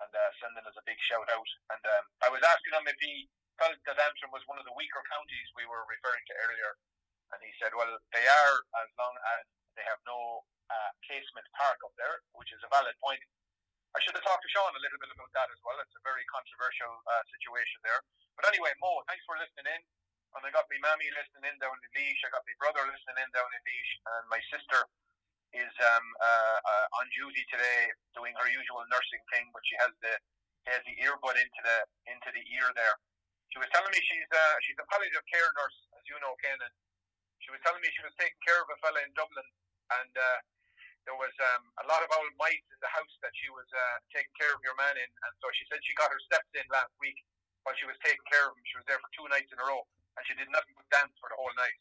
and uh, sending us a big shout out. And um, I was asking him if he felt that Antrim was one of the weaker counties we were referring to earlier, and he said, well, they are as long as they have no uh, casement park up there, which is a valid point. I should have talked to Sean a little bit about that as well. It's a very controversial uh, situation there. But anyway, Mo, thanks for listening in. And I got my mammy listening in down in Laois. I got my brother listening in down in Laois. And my sister is um, uh, uh, on duty today doing her usual nursing thing, but she has the has the earbud into the into the ear there. She was telling me she's uh, she's a palliative care nurse, as you know, Ken. And she was telling me she was taking care of a fella in Dublin, and uh, there was um, a lot of old mice in the house that she was uh, taking care of your man in, and so she said she got her steps in last week while she was taking care of him. She was there for two nights in a row, and she did nothing but dance for the whole night.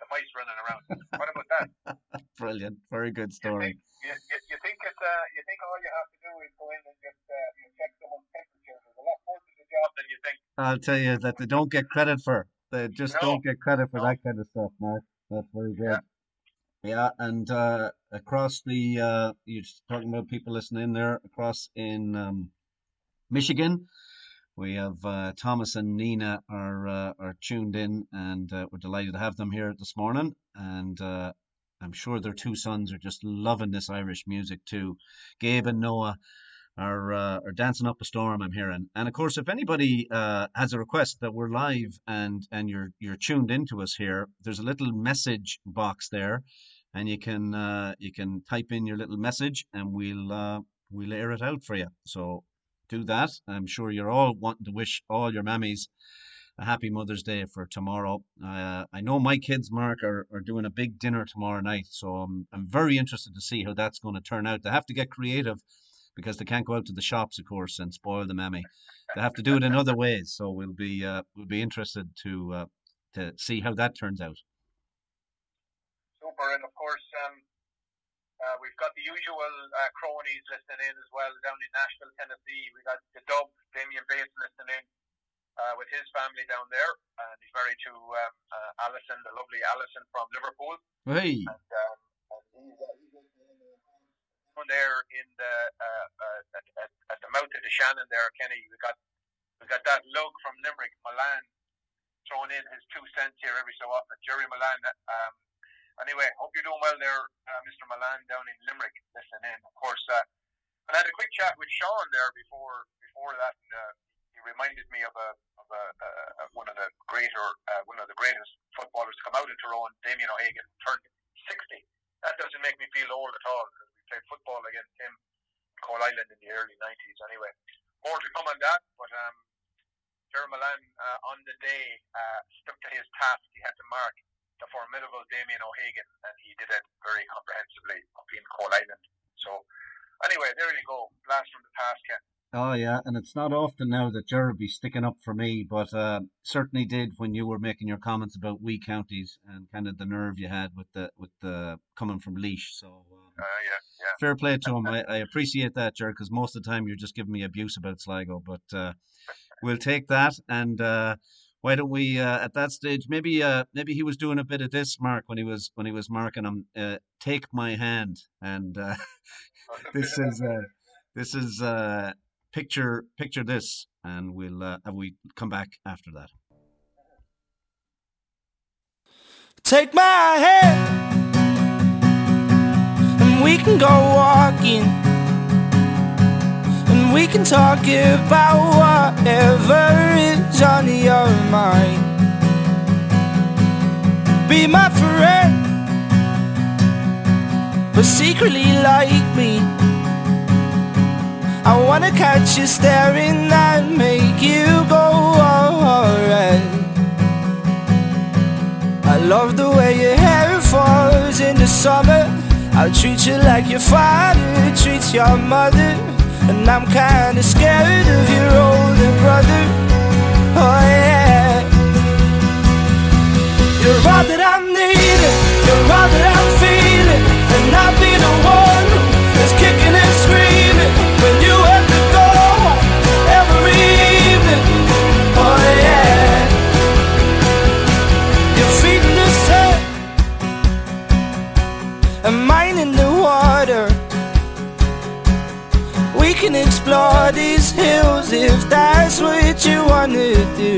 The mice running around. what about that? *laughs* Brilliant. Very good story. You, you, you think it's uh, you think all you have to do is go in and just uh, you check someone's temperature. There's a lot more to the job than you think. I'll tell you that they don't get credit for. They just No. don't get credit for that kind of stuff, Mark. That's very good. Yeah, and uh, across the uh, you're talking about people listening in there across in um, Michigan. We have uh, Thomas and Nina are uh, are tuned in, and uh, we're delighted to have them here this morning. And uh, I'm sure their two sons are just loving this Irish music too. Gabe and Noah are uh, are dancing up a storm. I'm hearing, and of course, if anybody uh, has a request that we're live and and you're you're tuned into us here, there's a little message box there, and you can uh, you can type in your little message, and we'll uh, we'll air it out for you. So do that. I'm sure you're all wanting to wish all your mammies a happy Mother's Day for tomorrow. Uh, I know my kids, Mark, are, are doing a big dinner tomorrow night, so I'm, I'm very interested to see how that's going to turn out. They have to get creative because they can't go out to the shops, of course, and spoil the mammy. They have to do it in other ways. So we'll be uh, we'll be interested to uh, to see how that turns out. Super, and of course, um, uh, we've got the usual uh, cronies listening in as well down in Nashville, Tennessee. We got the Dub, Damien Bates listening in uh, with his family down there, and he's married to um, uh, Alison, the lovely Alison from Liverpool. Hey, And, um, and he's, uh, he's listening in down there in the uh, uh, at, at, the mouth of the Shannon there, Kenny. We got we got that lug from Limerick, Milan, throwing in his two cents here every so often. Jerry Milan. Um, anyway, hope you're doing well there, uh, Mr. Milan, down in Limerick, listening in. Of course, uh, I had a quick chat with Sean there before before that. And, uh, he reminded me of a of a, uh, one of the greater uh, one of the greatest footballers to come out of Tyrone, Damien O'Hagan, turned 60. That doesn't make me feel old at all played football against him in Coalisland in the early 90s. Anyway, more to come on that, but um, Jerry Milan uh, on the day uh, stuck to his task. He had to mark the formidable Damien O'Hagan, and he did it very comprehensively up in Coalisland. So, anyway, there you go. Blast from the past, Ken. Oh yeah, and it's not often now that Jared be sticking up for me, but uh, certainly did when you were making your comments about wee counties and kind of the nerve you had with the with the coming from Laois. So um, Uh, yeah, yeah. fair play to him. I, I appreciate that, Jared, because most of the time you're just giving me abuse about Sligo, but uh, we'll take that. And uh, why don't we uh, at that stage maybe uh, maybe he was doing a bit of this, Mark, when he was when he was marking him. Uh, take my hand, and uh, *laughs* this is uh, this is uh, picture picture this, and we'll uh, we come back after that. Take my hand and we can go walking and we can talk about whatever is on your mind. Be my friend, but secretly like me. I wanna catch you staring and make you go alright. I love the way your hair falls in the summer. I'll treat you like your father treats your mother. And I'm kinda scared of your older brother. Oh yeah. You're all that I'm needing, you're all that I'm feeling. And I'll if that's what you wanna do.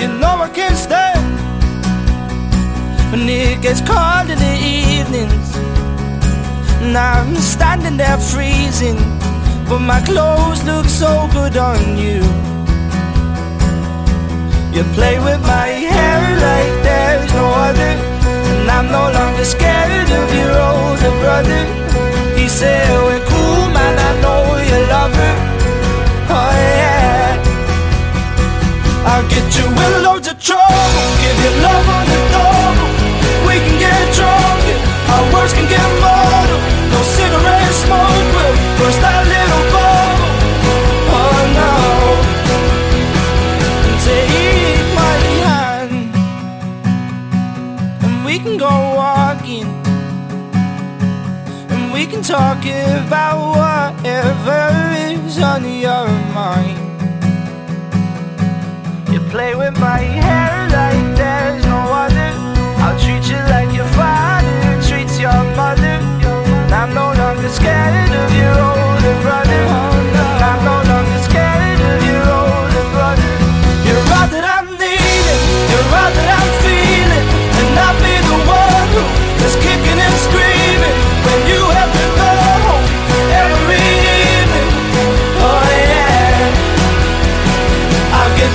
You know I can't stand when it gets cold in the evenings. And I'm standing there freezing, but my clothes look so good on you. You play with my hair like there's no other. And I'm no longer scared of your older brother. He said, We're cool, man, I know you love her. Oh, yeah. I'll get you in loads of trouble. Give you love on the double. We can get drunk, and our words can get muddled. No cigarette smoke will burst little can talk about whatever is on your mind. You play with my hair like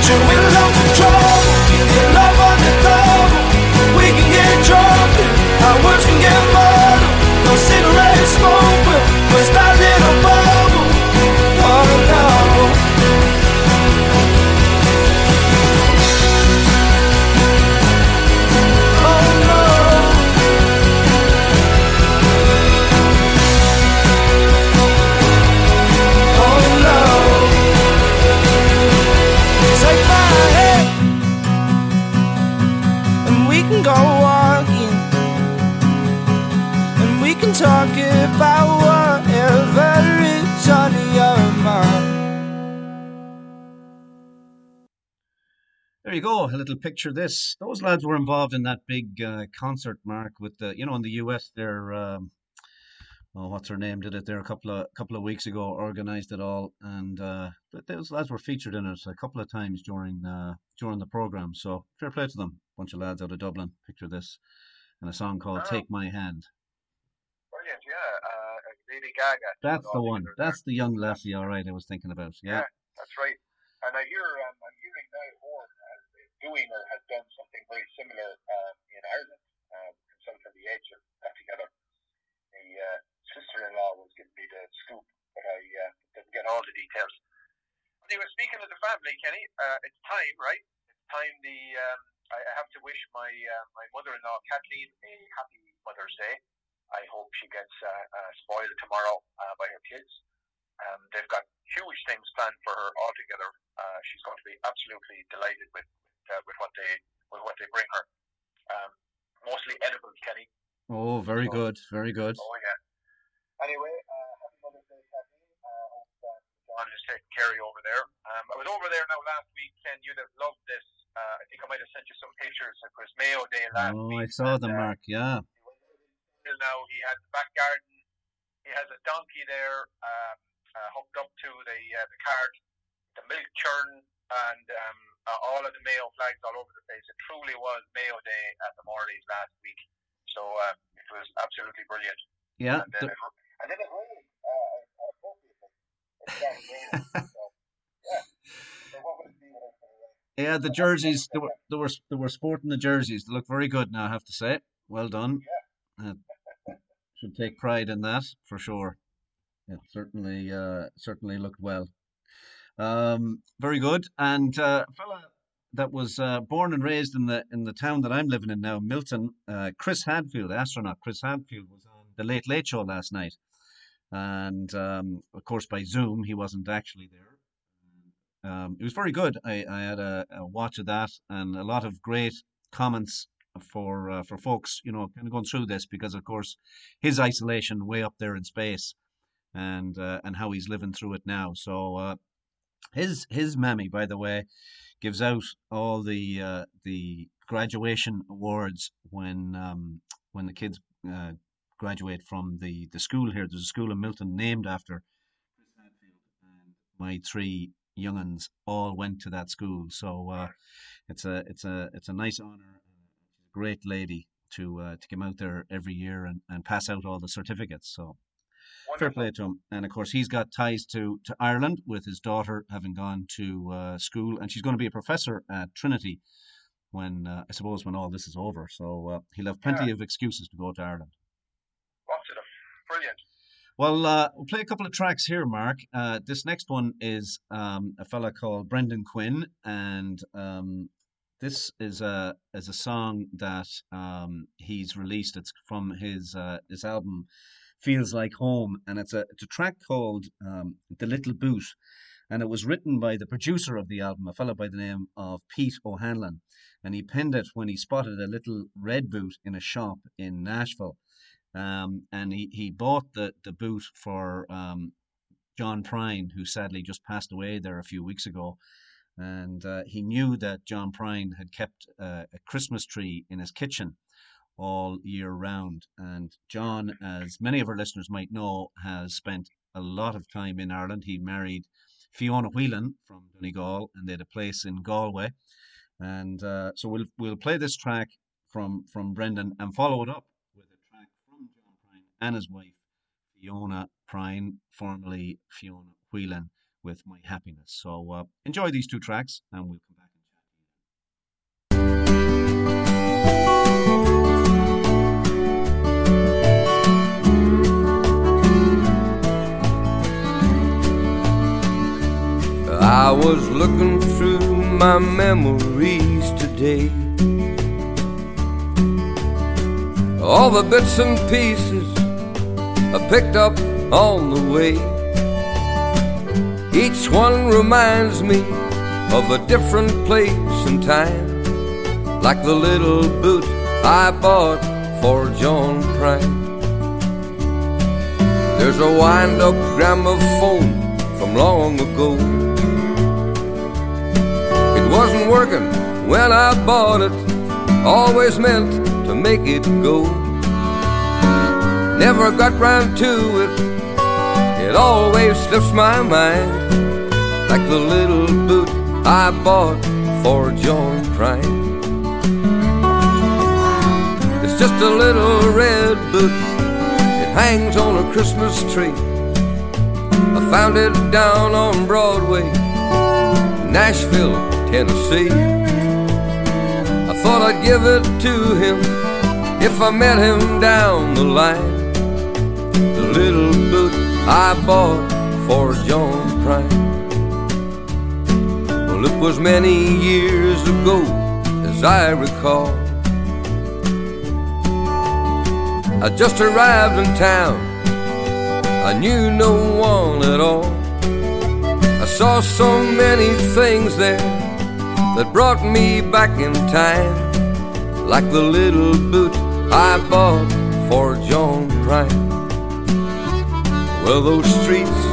you in little picture. This those lads were involved in that big uh, concert, Mark. With the you know in the US, they're um, oh, what's her name? Did it there a couple of couple of weeks ago, organised it all, and uh, those lads were featured in it a couple of times during uh, during the program. So fair play to them, bunch of lads out of Dublin. Picture this, and a song called Oh. "Take My Hand." Brilliant, yeah. Uh, Lady Gaga. That's the one. That's the young lassie, all right. I was thinking about. Yeah. That's right. And I hear, um, I'm hearing now Horn has, is doing or has done something very similar um, in Ireland. Um, himself and the Edge have got together. The uh, sister-in-law was giving me the scoop, but I uh, didn't get all the details. Anyway, speaking of the family, Kenny, uh, it's time, right? It's time the um, I I have to wish my uh, my mother-in-law Kathleen a happy Mother's Day. I hope she gets uh, uh, spoiled tomorrow uh, by her kids. Um, they've got huge things planned for her altogether. Uh, she's going to be absolutely delighted with uh, with what they with what they bring her. Um, mostly edibles, Kenny. Oh, very good. Very good. Oh yeah. Anyway, uh, happy Mother's Day, Kathleen. Uh, hope uh, John is taking care of you over there. Um, I was over there now last week, Ken. You'd have loved this. Uh, I think I might have sent you some pictures. It was Mayo Day last Oh, week. Oh, I saw and, them, uh, Mark. Yeah. Till now, he has the back garden. He has a donkey there um, uh, hooked up to the uh, the cart, the milk churn, and um, uh, all of the Mayo flags all over the place. It truly was Mayo Day at the Morleys last week. So uh, it was absolutely brilliant. Yeah. And then, the- it, and then it rained. Uh, uh. It started raining. so, *laughs* yeah. So what would it be without the rain? Yeah, the jerseys they were *laughs* they were they were sporting the jerseys. They look very good now, I have to say. Well done. Uh, should take pride in that for sure. It certainly uh, certainly looked well. Um, very good. And uh, fella that was uh, born and raised in the in the town that I'm living in now, Milton, uh, Chris Hadfield, astronaut Chris Hadfield, was on the Late Late Show last night, and um, of course by Zoom he wasn't actually there. Um, it was very good. I, I had a, a watch of that and a lot of great comments for uh, for folks, you know, kind of going through this because, of course, his isolation way up there in space, and uh, and how he's living through it now. So uh, his his mammy, by the way, gives out all the uh, the graduation awards when um, when the kids uh, graduate from the the school here. There's a school in Milton named after Chris Hadfield, and my three younguns all went to that school. So uh, it's a it's a it's a nice honor. She's a great lady to uh, to come out there every year and, and pass out all the certificates. So fair play to him. And of course, he's got ties to to Ireland with his daughter having gone to uh, school, and she's going to be a professor at Trinity when uh, I suppose when all this is over. So uh, he'll have plenty Yeah. of excuses to go to Ireland. Them. Brilliant. Well, uh, we'll play a couple of tracks here, Mark. Uh, this next one is um, a fella called Brendan Quinn, and um, this is a is a song that um, he's released. It's from his uh, his album Feels Like Home, and it's a it's a track called um, The Little Boot, and it was written by the producer of the album, a fellow by the name of Pete O'Hanlon, and he penned it when he spotted a little red boot in a shop in Nashville um, and he, he bought the, the boot for um, John Prine, who sadly just passed away there a few weeks ago. And uh, he knew that John Prine had kept uh, a Christmas tree in his kitchen all year round. And John, as many of our listeners might know, has spent a lot of time in Ireland. He married Fiona Whelan from Donegal, and they had a place in Galway. And uh, so we'll we'll play this track from from Brendan and follow it up with a track from John Prine and his wife Fiona Prine, formerly Fiona Whelan, with My Happiness. So uh, enjoy these two tracks, and we'll come back. I was looking through my memories today. All the bits and pieces I picked up on the way. Each one reminds me of a different place and time. Like the little boot I bought for John Prine. There's a wind up gramophone from long ago. Wasn't working when I bought it, always meant to make it go. Never got round to it, it always slips my mind. Like the little boot I bought for John Prine. It's just a little red boot, it hangs on a Christmas tree. I found it down on Broadway, Nashville, Tennessee. I thought I'd give it to him if I met him down the line. The little boot I bought for John Prine. Well, it was many years ago, as I recall. I just arrived in town. I knew no one at all. I saw so many things there that brought me back in time, like the little boot I bought for John Prine. Well, those streets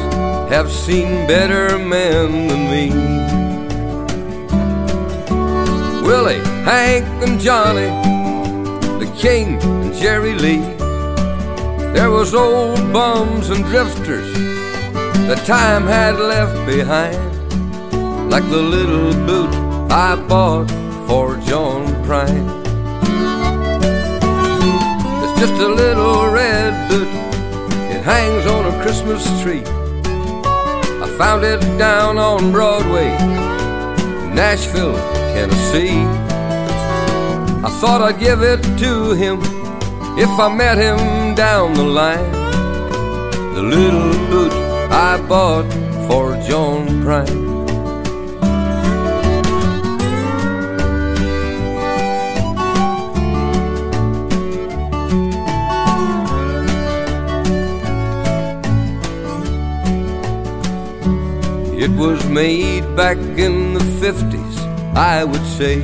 have seen better men than me. Willie, Hank, and Johnny, the King, and Jerry Lee. There was old bums and drifters that time had left behind, like the little boot I bought for John Prine. It's just a little red boot, it hangs on a Christmas tree. I found it down on Broadway, Nashville, Tennessee. I thought I'd give it to him if I met him down the line. The little boot I bought for John Prine. It was made back in the 50s, I would say.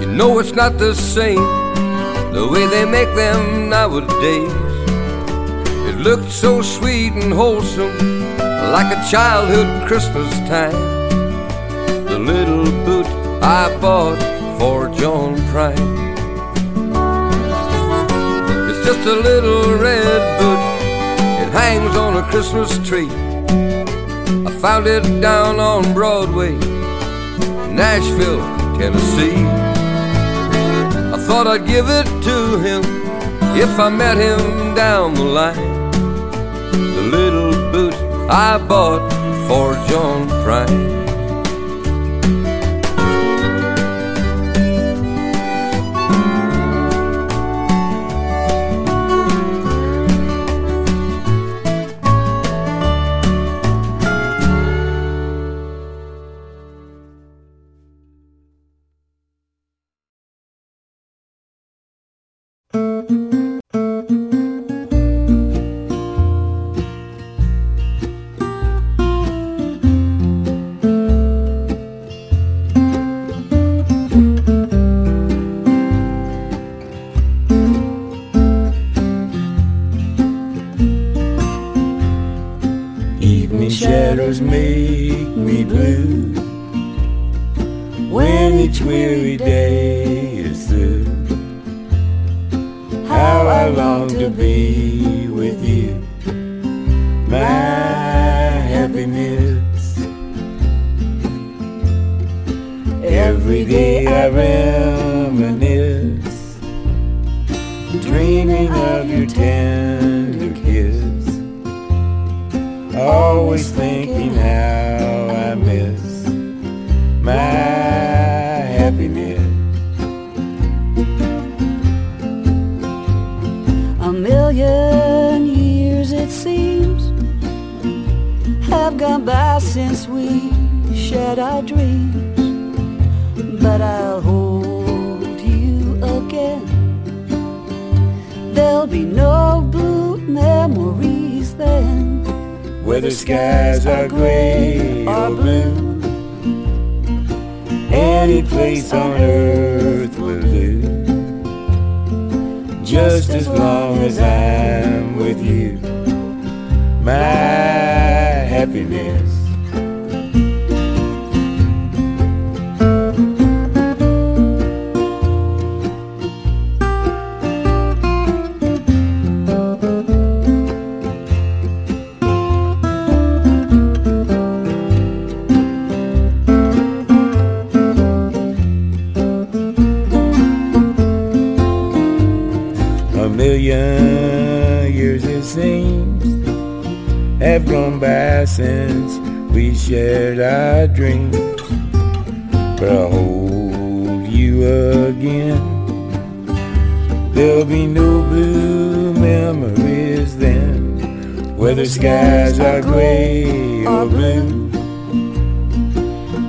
You know it's not the same the way they make them nowadays. It looked so sweet and wholesome, like a childhood Christmas time. The little boot I bought for John Prine. It's just a little red boot, hangs on a Christmas tree. I found it down on Broadway, Nashville, Tennessee. I thought I'd give it to him if I met him down the line. The little boot I bought for John Prine.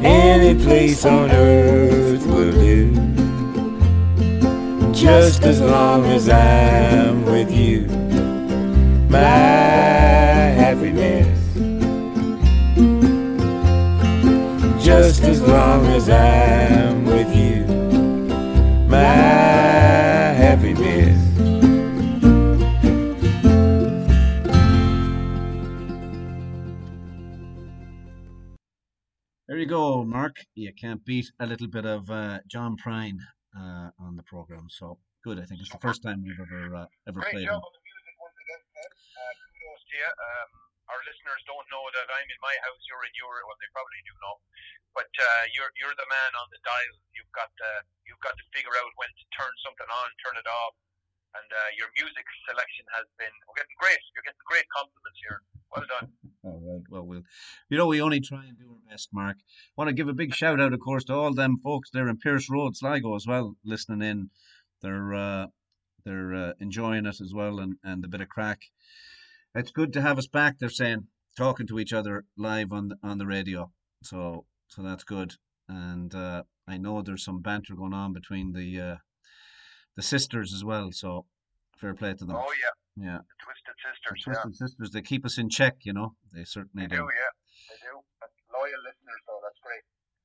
Any place on earth will do, just as long as I'm with you. My happiness, just as long as I'm Mark. You can't beat a little bit of uh, John Prine uh, on the program. So good. I think it's the first time we've ever uh, ever Great played job him. on the music once again. Uh, kudos to you. Um, our listeners don't know that I'm in my house, you're in your. Well, they probably do know, but uh, you're you're the man on the dial. You've got to you've got to figure out when to turn something on, turn it off, and uh, your music selection has been. We're getting great. You're getting great compliments here. Well done. All right. Well, we'll, you know, we only try and do our best, Mark. Want to give a big shout out, of course, to all them folks there in Pierce Road, Sligo, as well, listening in. They're uh, they're uh, enjoying it as well, and and a bit of crack. It's good to have us back. They're saying talking to each other live on the, on the radio. So so that's good. And uh, I know there's some banter going on between the uh, the sisters as well. So fair play to them. Oh yeah, Yeah. the Twisted Sisters. The yeah, Twisted Sisters, they keep us in check, you know. They certainly they do. Yeah, they do. That's loyal listeners, so that's great.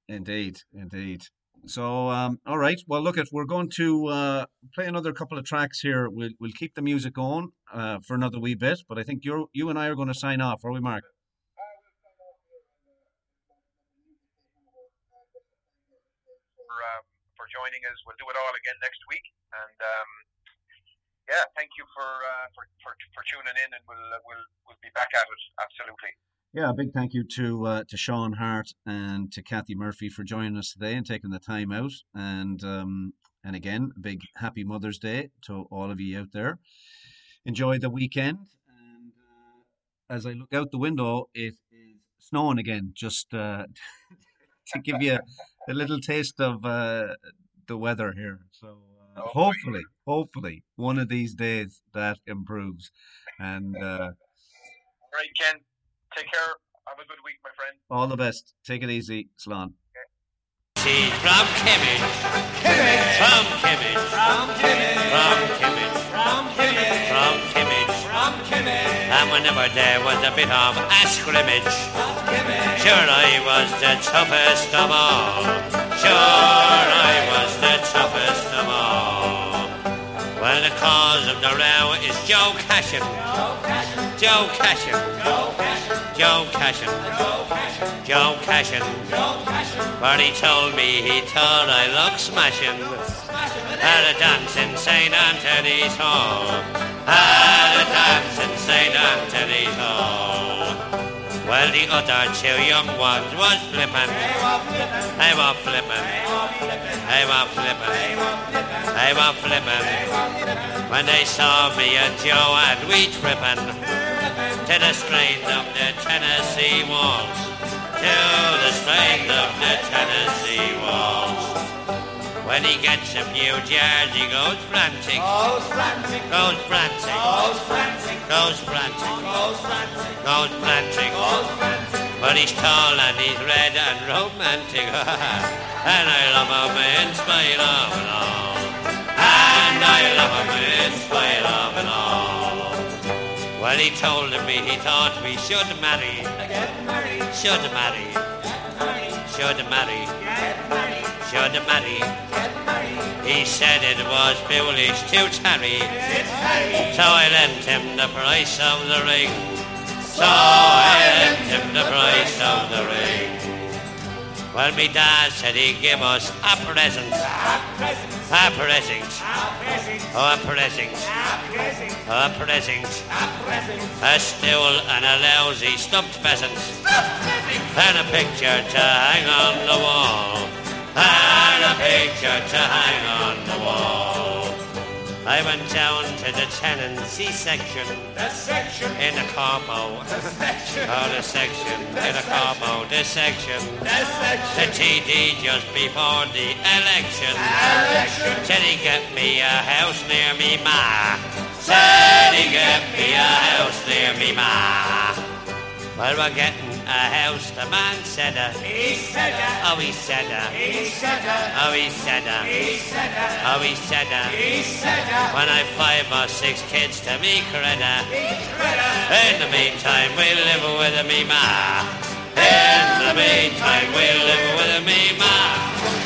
Indeed, indeed. So, um, all right. Well, look, if we're going to uh, play another couple of tracks here, we'll we'll keep the music going uh, for another wee bit. But I think you you and I are going to sign off, are we, Mark? for um, for joining us. We'll do it all again next week, and um, yeah, thank you for, uh, for for for tuning in, and we'll uh, we'll we'll be back at it absolutely. Yeah, a big thank you to uh, to Sean Harte and to Cathy Murphy for joining us today and taking the time out. And um, and again, a big happy Mother's Day to all of you out there. Enjoy the weekend. And uh, as I look out the window, it is snowing again. Just uh, *laughs* to give you a little taste of the weather here. So hopefully, hopefully, one of these days that improves. And *laughs* uh, All right, Ken. Take care. Have a good week, my friend. all the best. Take it easy, Slán. She's from Kimmage. Kimmage. From Kimmage. From Kimmage. From Kimmage. From Kimmage. From Kimmage. From Kimmage. And whenever there was a bit of a scrimmage, sure I was the toughest of all. Sure I was the toughest of all. Well, the cause of the row is Joe Cashin. Joe Cashin. Joe Cashin. Joe Cashin. Joe Cashin. Joe Cashin. Joe Cashin. Joe Cashin. But he told me he thought I looked smashing. At a dance in St. Anthony's Hall. At a dance in St. Anthony's Hall. Well, the other two young ones was flippin'. They were flippin'. They were flippin'. They were flippin'. When they saw me and Joe and we trippin' to the strains of the Tennessee waltz. To the strains of the Tennessee waltz. When he gets a few jars, he goes frantic. Goes frantic. Goes frantic. Goes frantic. Goes frantic. Goes frantic. Goes frantic. Goes frantic. But he's tall and he's red and romantic. *laughs* and I love him in spite of it all. And I love him in spite of it all. Well, he told me he thought we should marry. Get married. Should marry. Should marry. Should marry. He said it was foolish to tarry. So I lent him the price of the ring. So I lent him the price of the ring. Well, me dad said he'd give us a present. A present. Oh, a present. A present. A stool and a lousy stuffed pheasant. And a picture to hang on the wall. And a picture to hang on the wall. I went down to the tenancy section. The section. In the corpo. The section. Oh, the section. In the corpo. The section. The section. The TD just before the election. Election. Said he get me a house near me ma. Said he get me a house near me ma. Well, we're getting a house, the man said a. He said a. Oh, he said a. He said a. Oh, he said a. He said a. Oh, he said a. He said a. When I've five or six kids to me credit. In the meantime, we'll live with me ma. In the meantime, we'll live with me ma.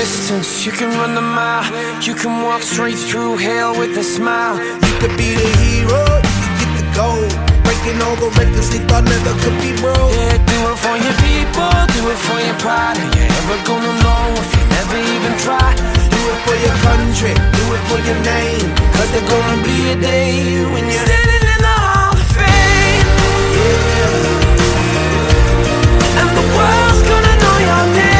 distance, you can run the mile. You can walk straight through hell with a smile. You could be the hero, you could get the gold. Breaking all the records they thought never could be broke. Yeah, do it for your people, do it for your pride. Are you ever gonna know if you never even try? Do it for your country, do it for your name. Cause there's gonna be a day when you're standing in the Hall of Fame. And the world's gonna know your name. Cause you burn with the brightest flame. And the world's gonna know your name.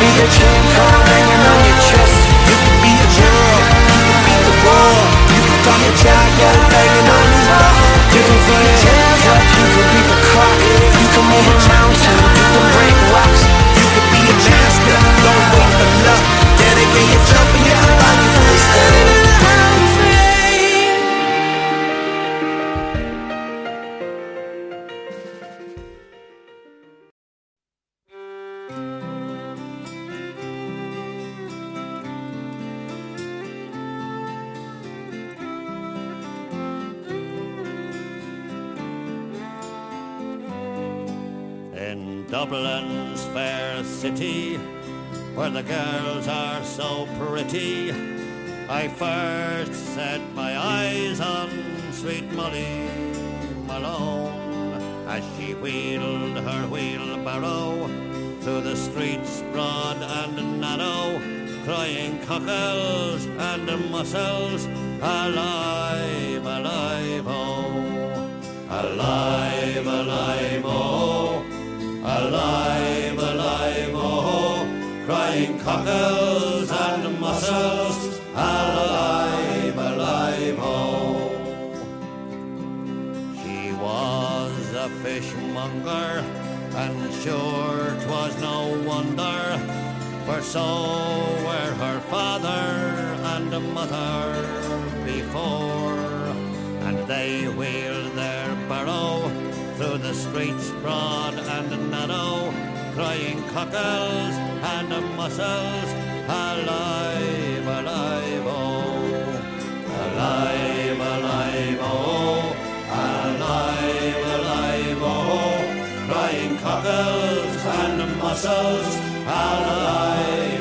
Be the king Kong hanging on your chest. You could be a hero, you could beat the war. You talk to God, go banging on his door. You can throw your hands up, you can beat the clock. You can move a mountain, you can break rocks. You could be a master, don't wait for luck. Dedicate yourself Dublin's fair city, where the girls are so pretty, I first set my eyes on sweet Molly Malone as she wheeled her wheelbarrow through the streets broad and narrow, crying cockles and mussels, alive, alive, oh, alive, alive, oh, alive, alive, oh, crying cockles and mussels, alive, alive, oh. She was a fishmonger, and sure 'twas no wonder, for so were her father and mother before, and they wheeled their barrow through the streets broad and narrow, crying cockles and mussels, alive, alive, oh, alive, alive, oh, alive, alive, oh, crying cockles and mussels, alive,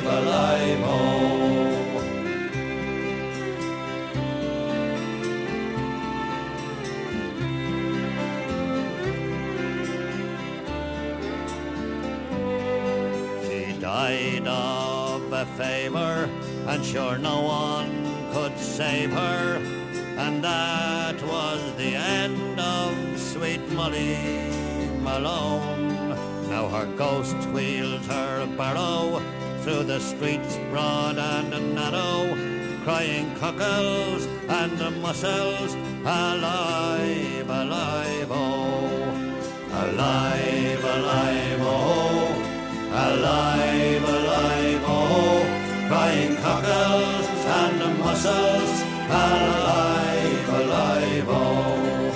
a fever, and sure no one could save her. And that was the end of sweet Molly Malone. Now her ghost wheels her barrow through the streets broad and narrow, crying cockles and mussels, alive, alive, oh, alive, alive, oh, alive, alive, crying cockles and mussels, alive, alive, oh,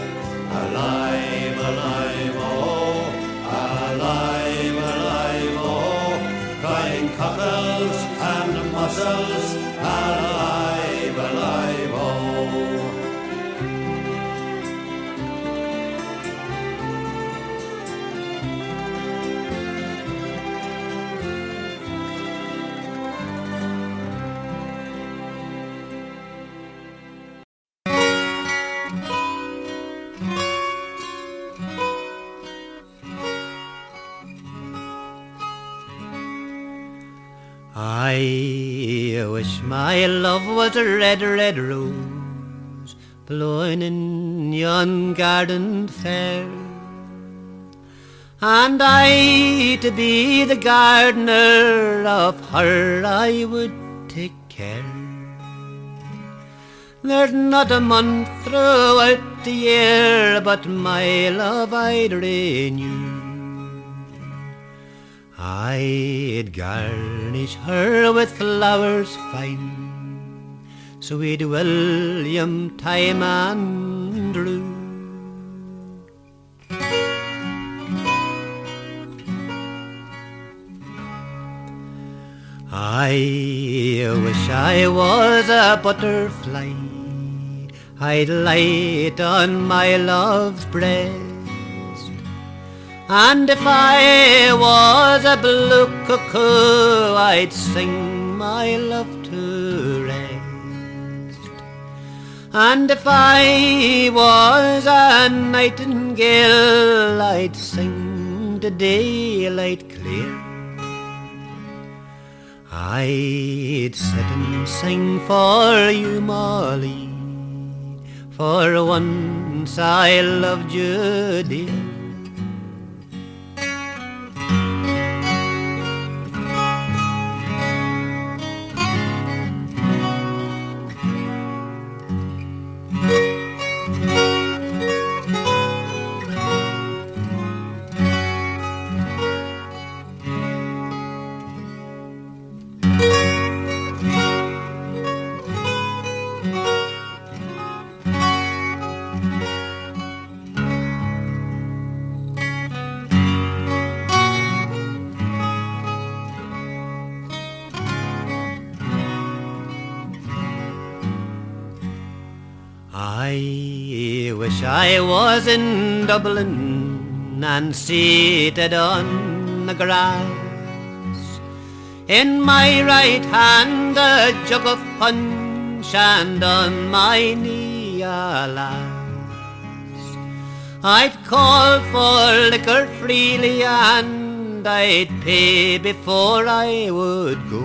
alive, alive, oh, alive, alive, oh, crying cockles and mussels, my love was a red, red rose blowing in yon garden fair, and I to be the gardener of her I would take care. There's not a month throughout the year but my love I'd renew. I'd garnish her with flowers fine, sweet William, Thyme and Rue. I wish I was a butterfly, I'd light on my love's breast. And if I was a blue cuckoo, I'd sing my love to rest. And if I was a nightingale, I'd sing the daylight clear. I'd sit and sing for you, Molly, for once I loved you, dear. I was in Dublin and seated on the grass. In my right hand a jug of punch and on my knee a lass. I'd call for liquor freely and I'd pay before I would go.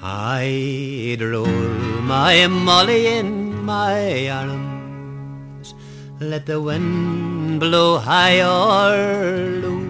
I'd roll my molly in my arms, let the wind blow high or low.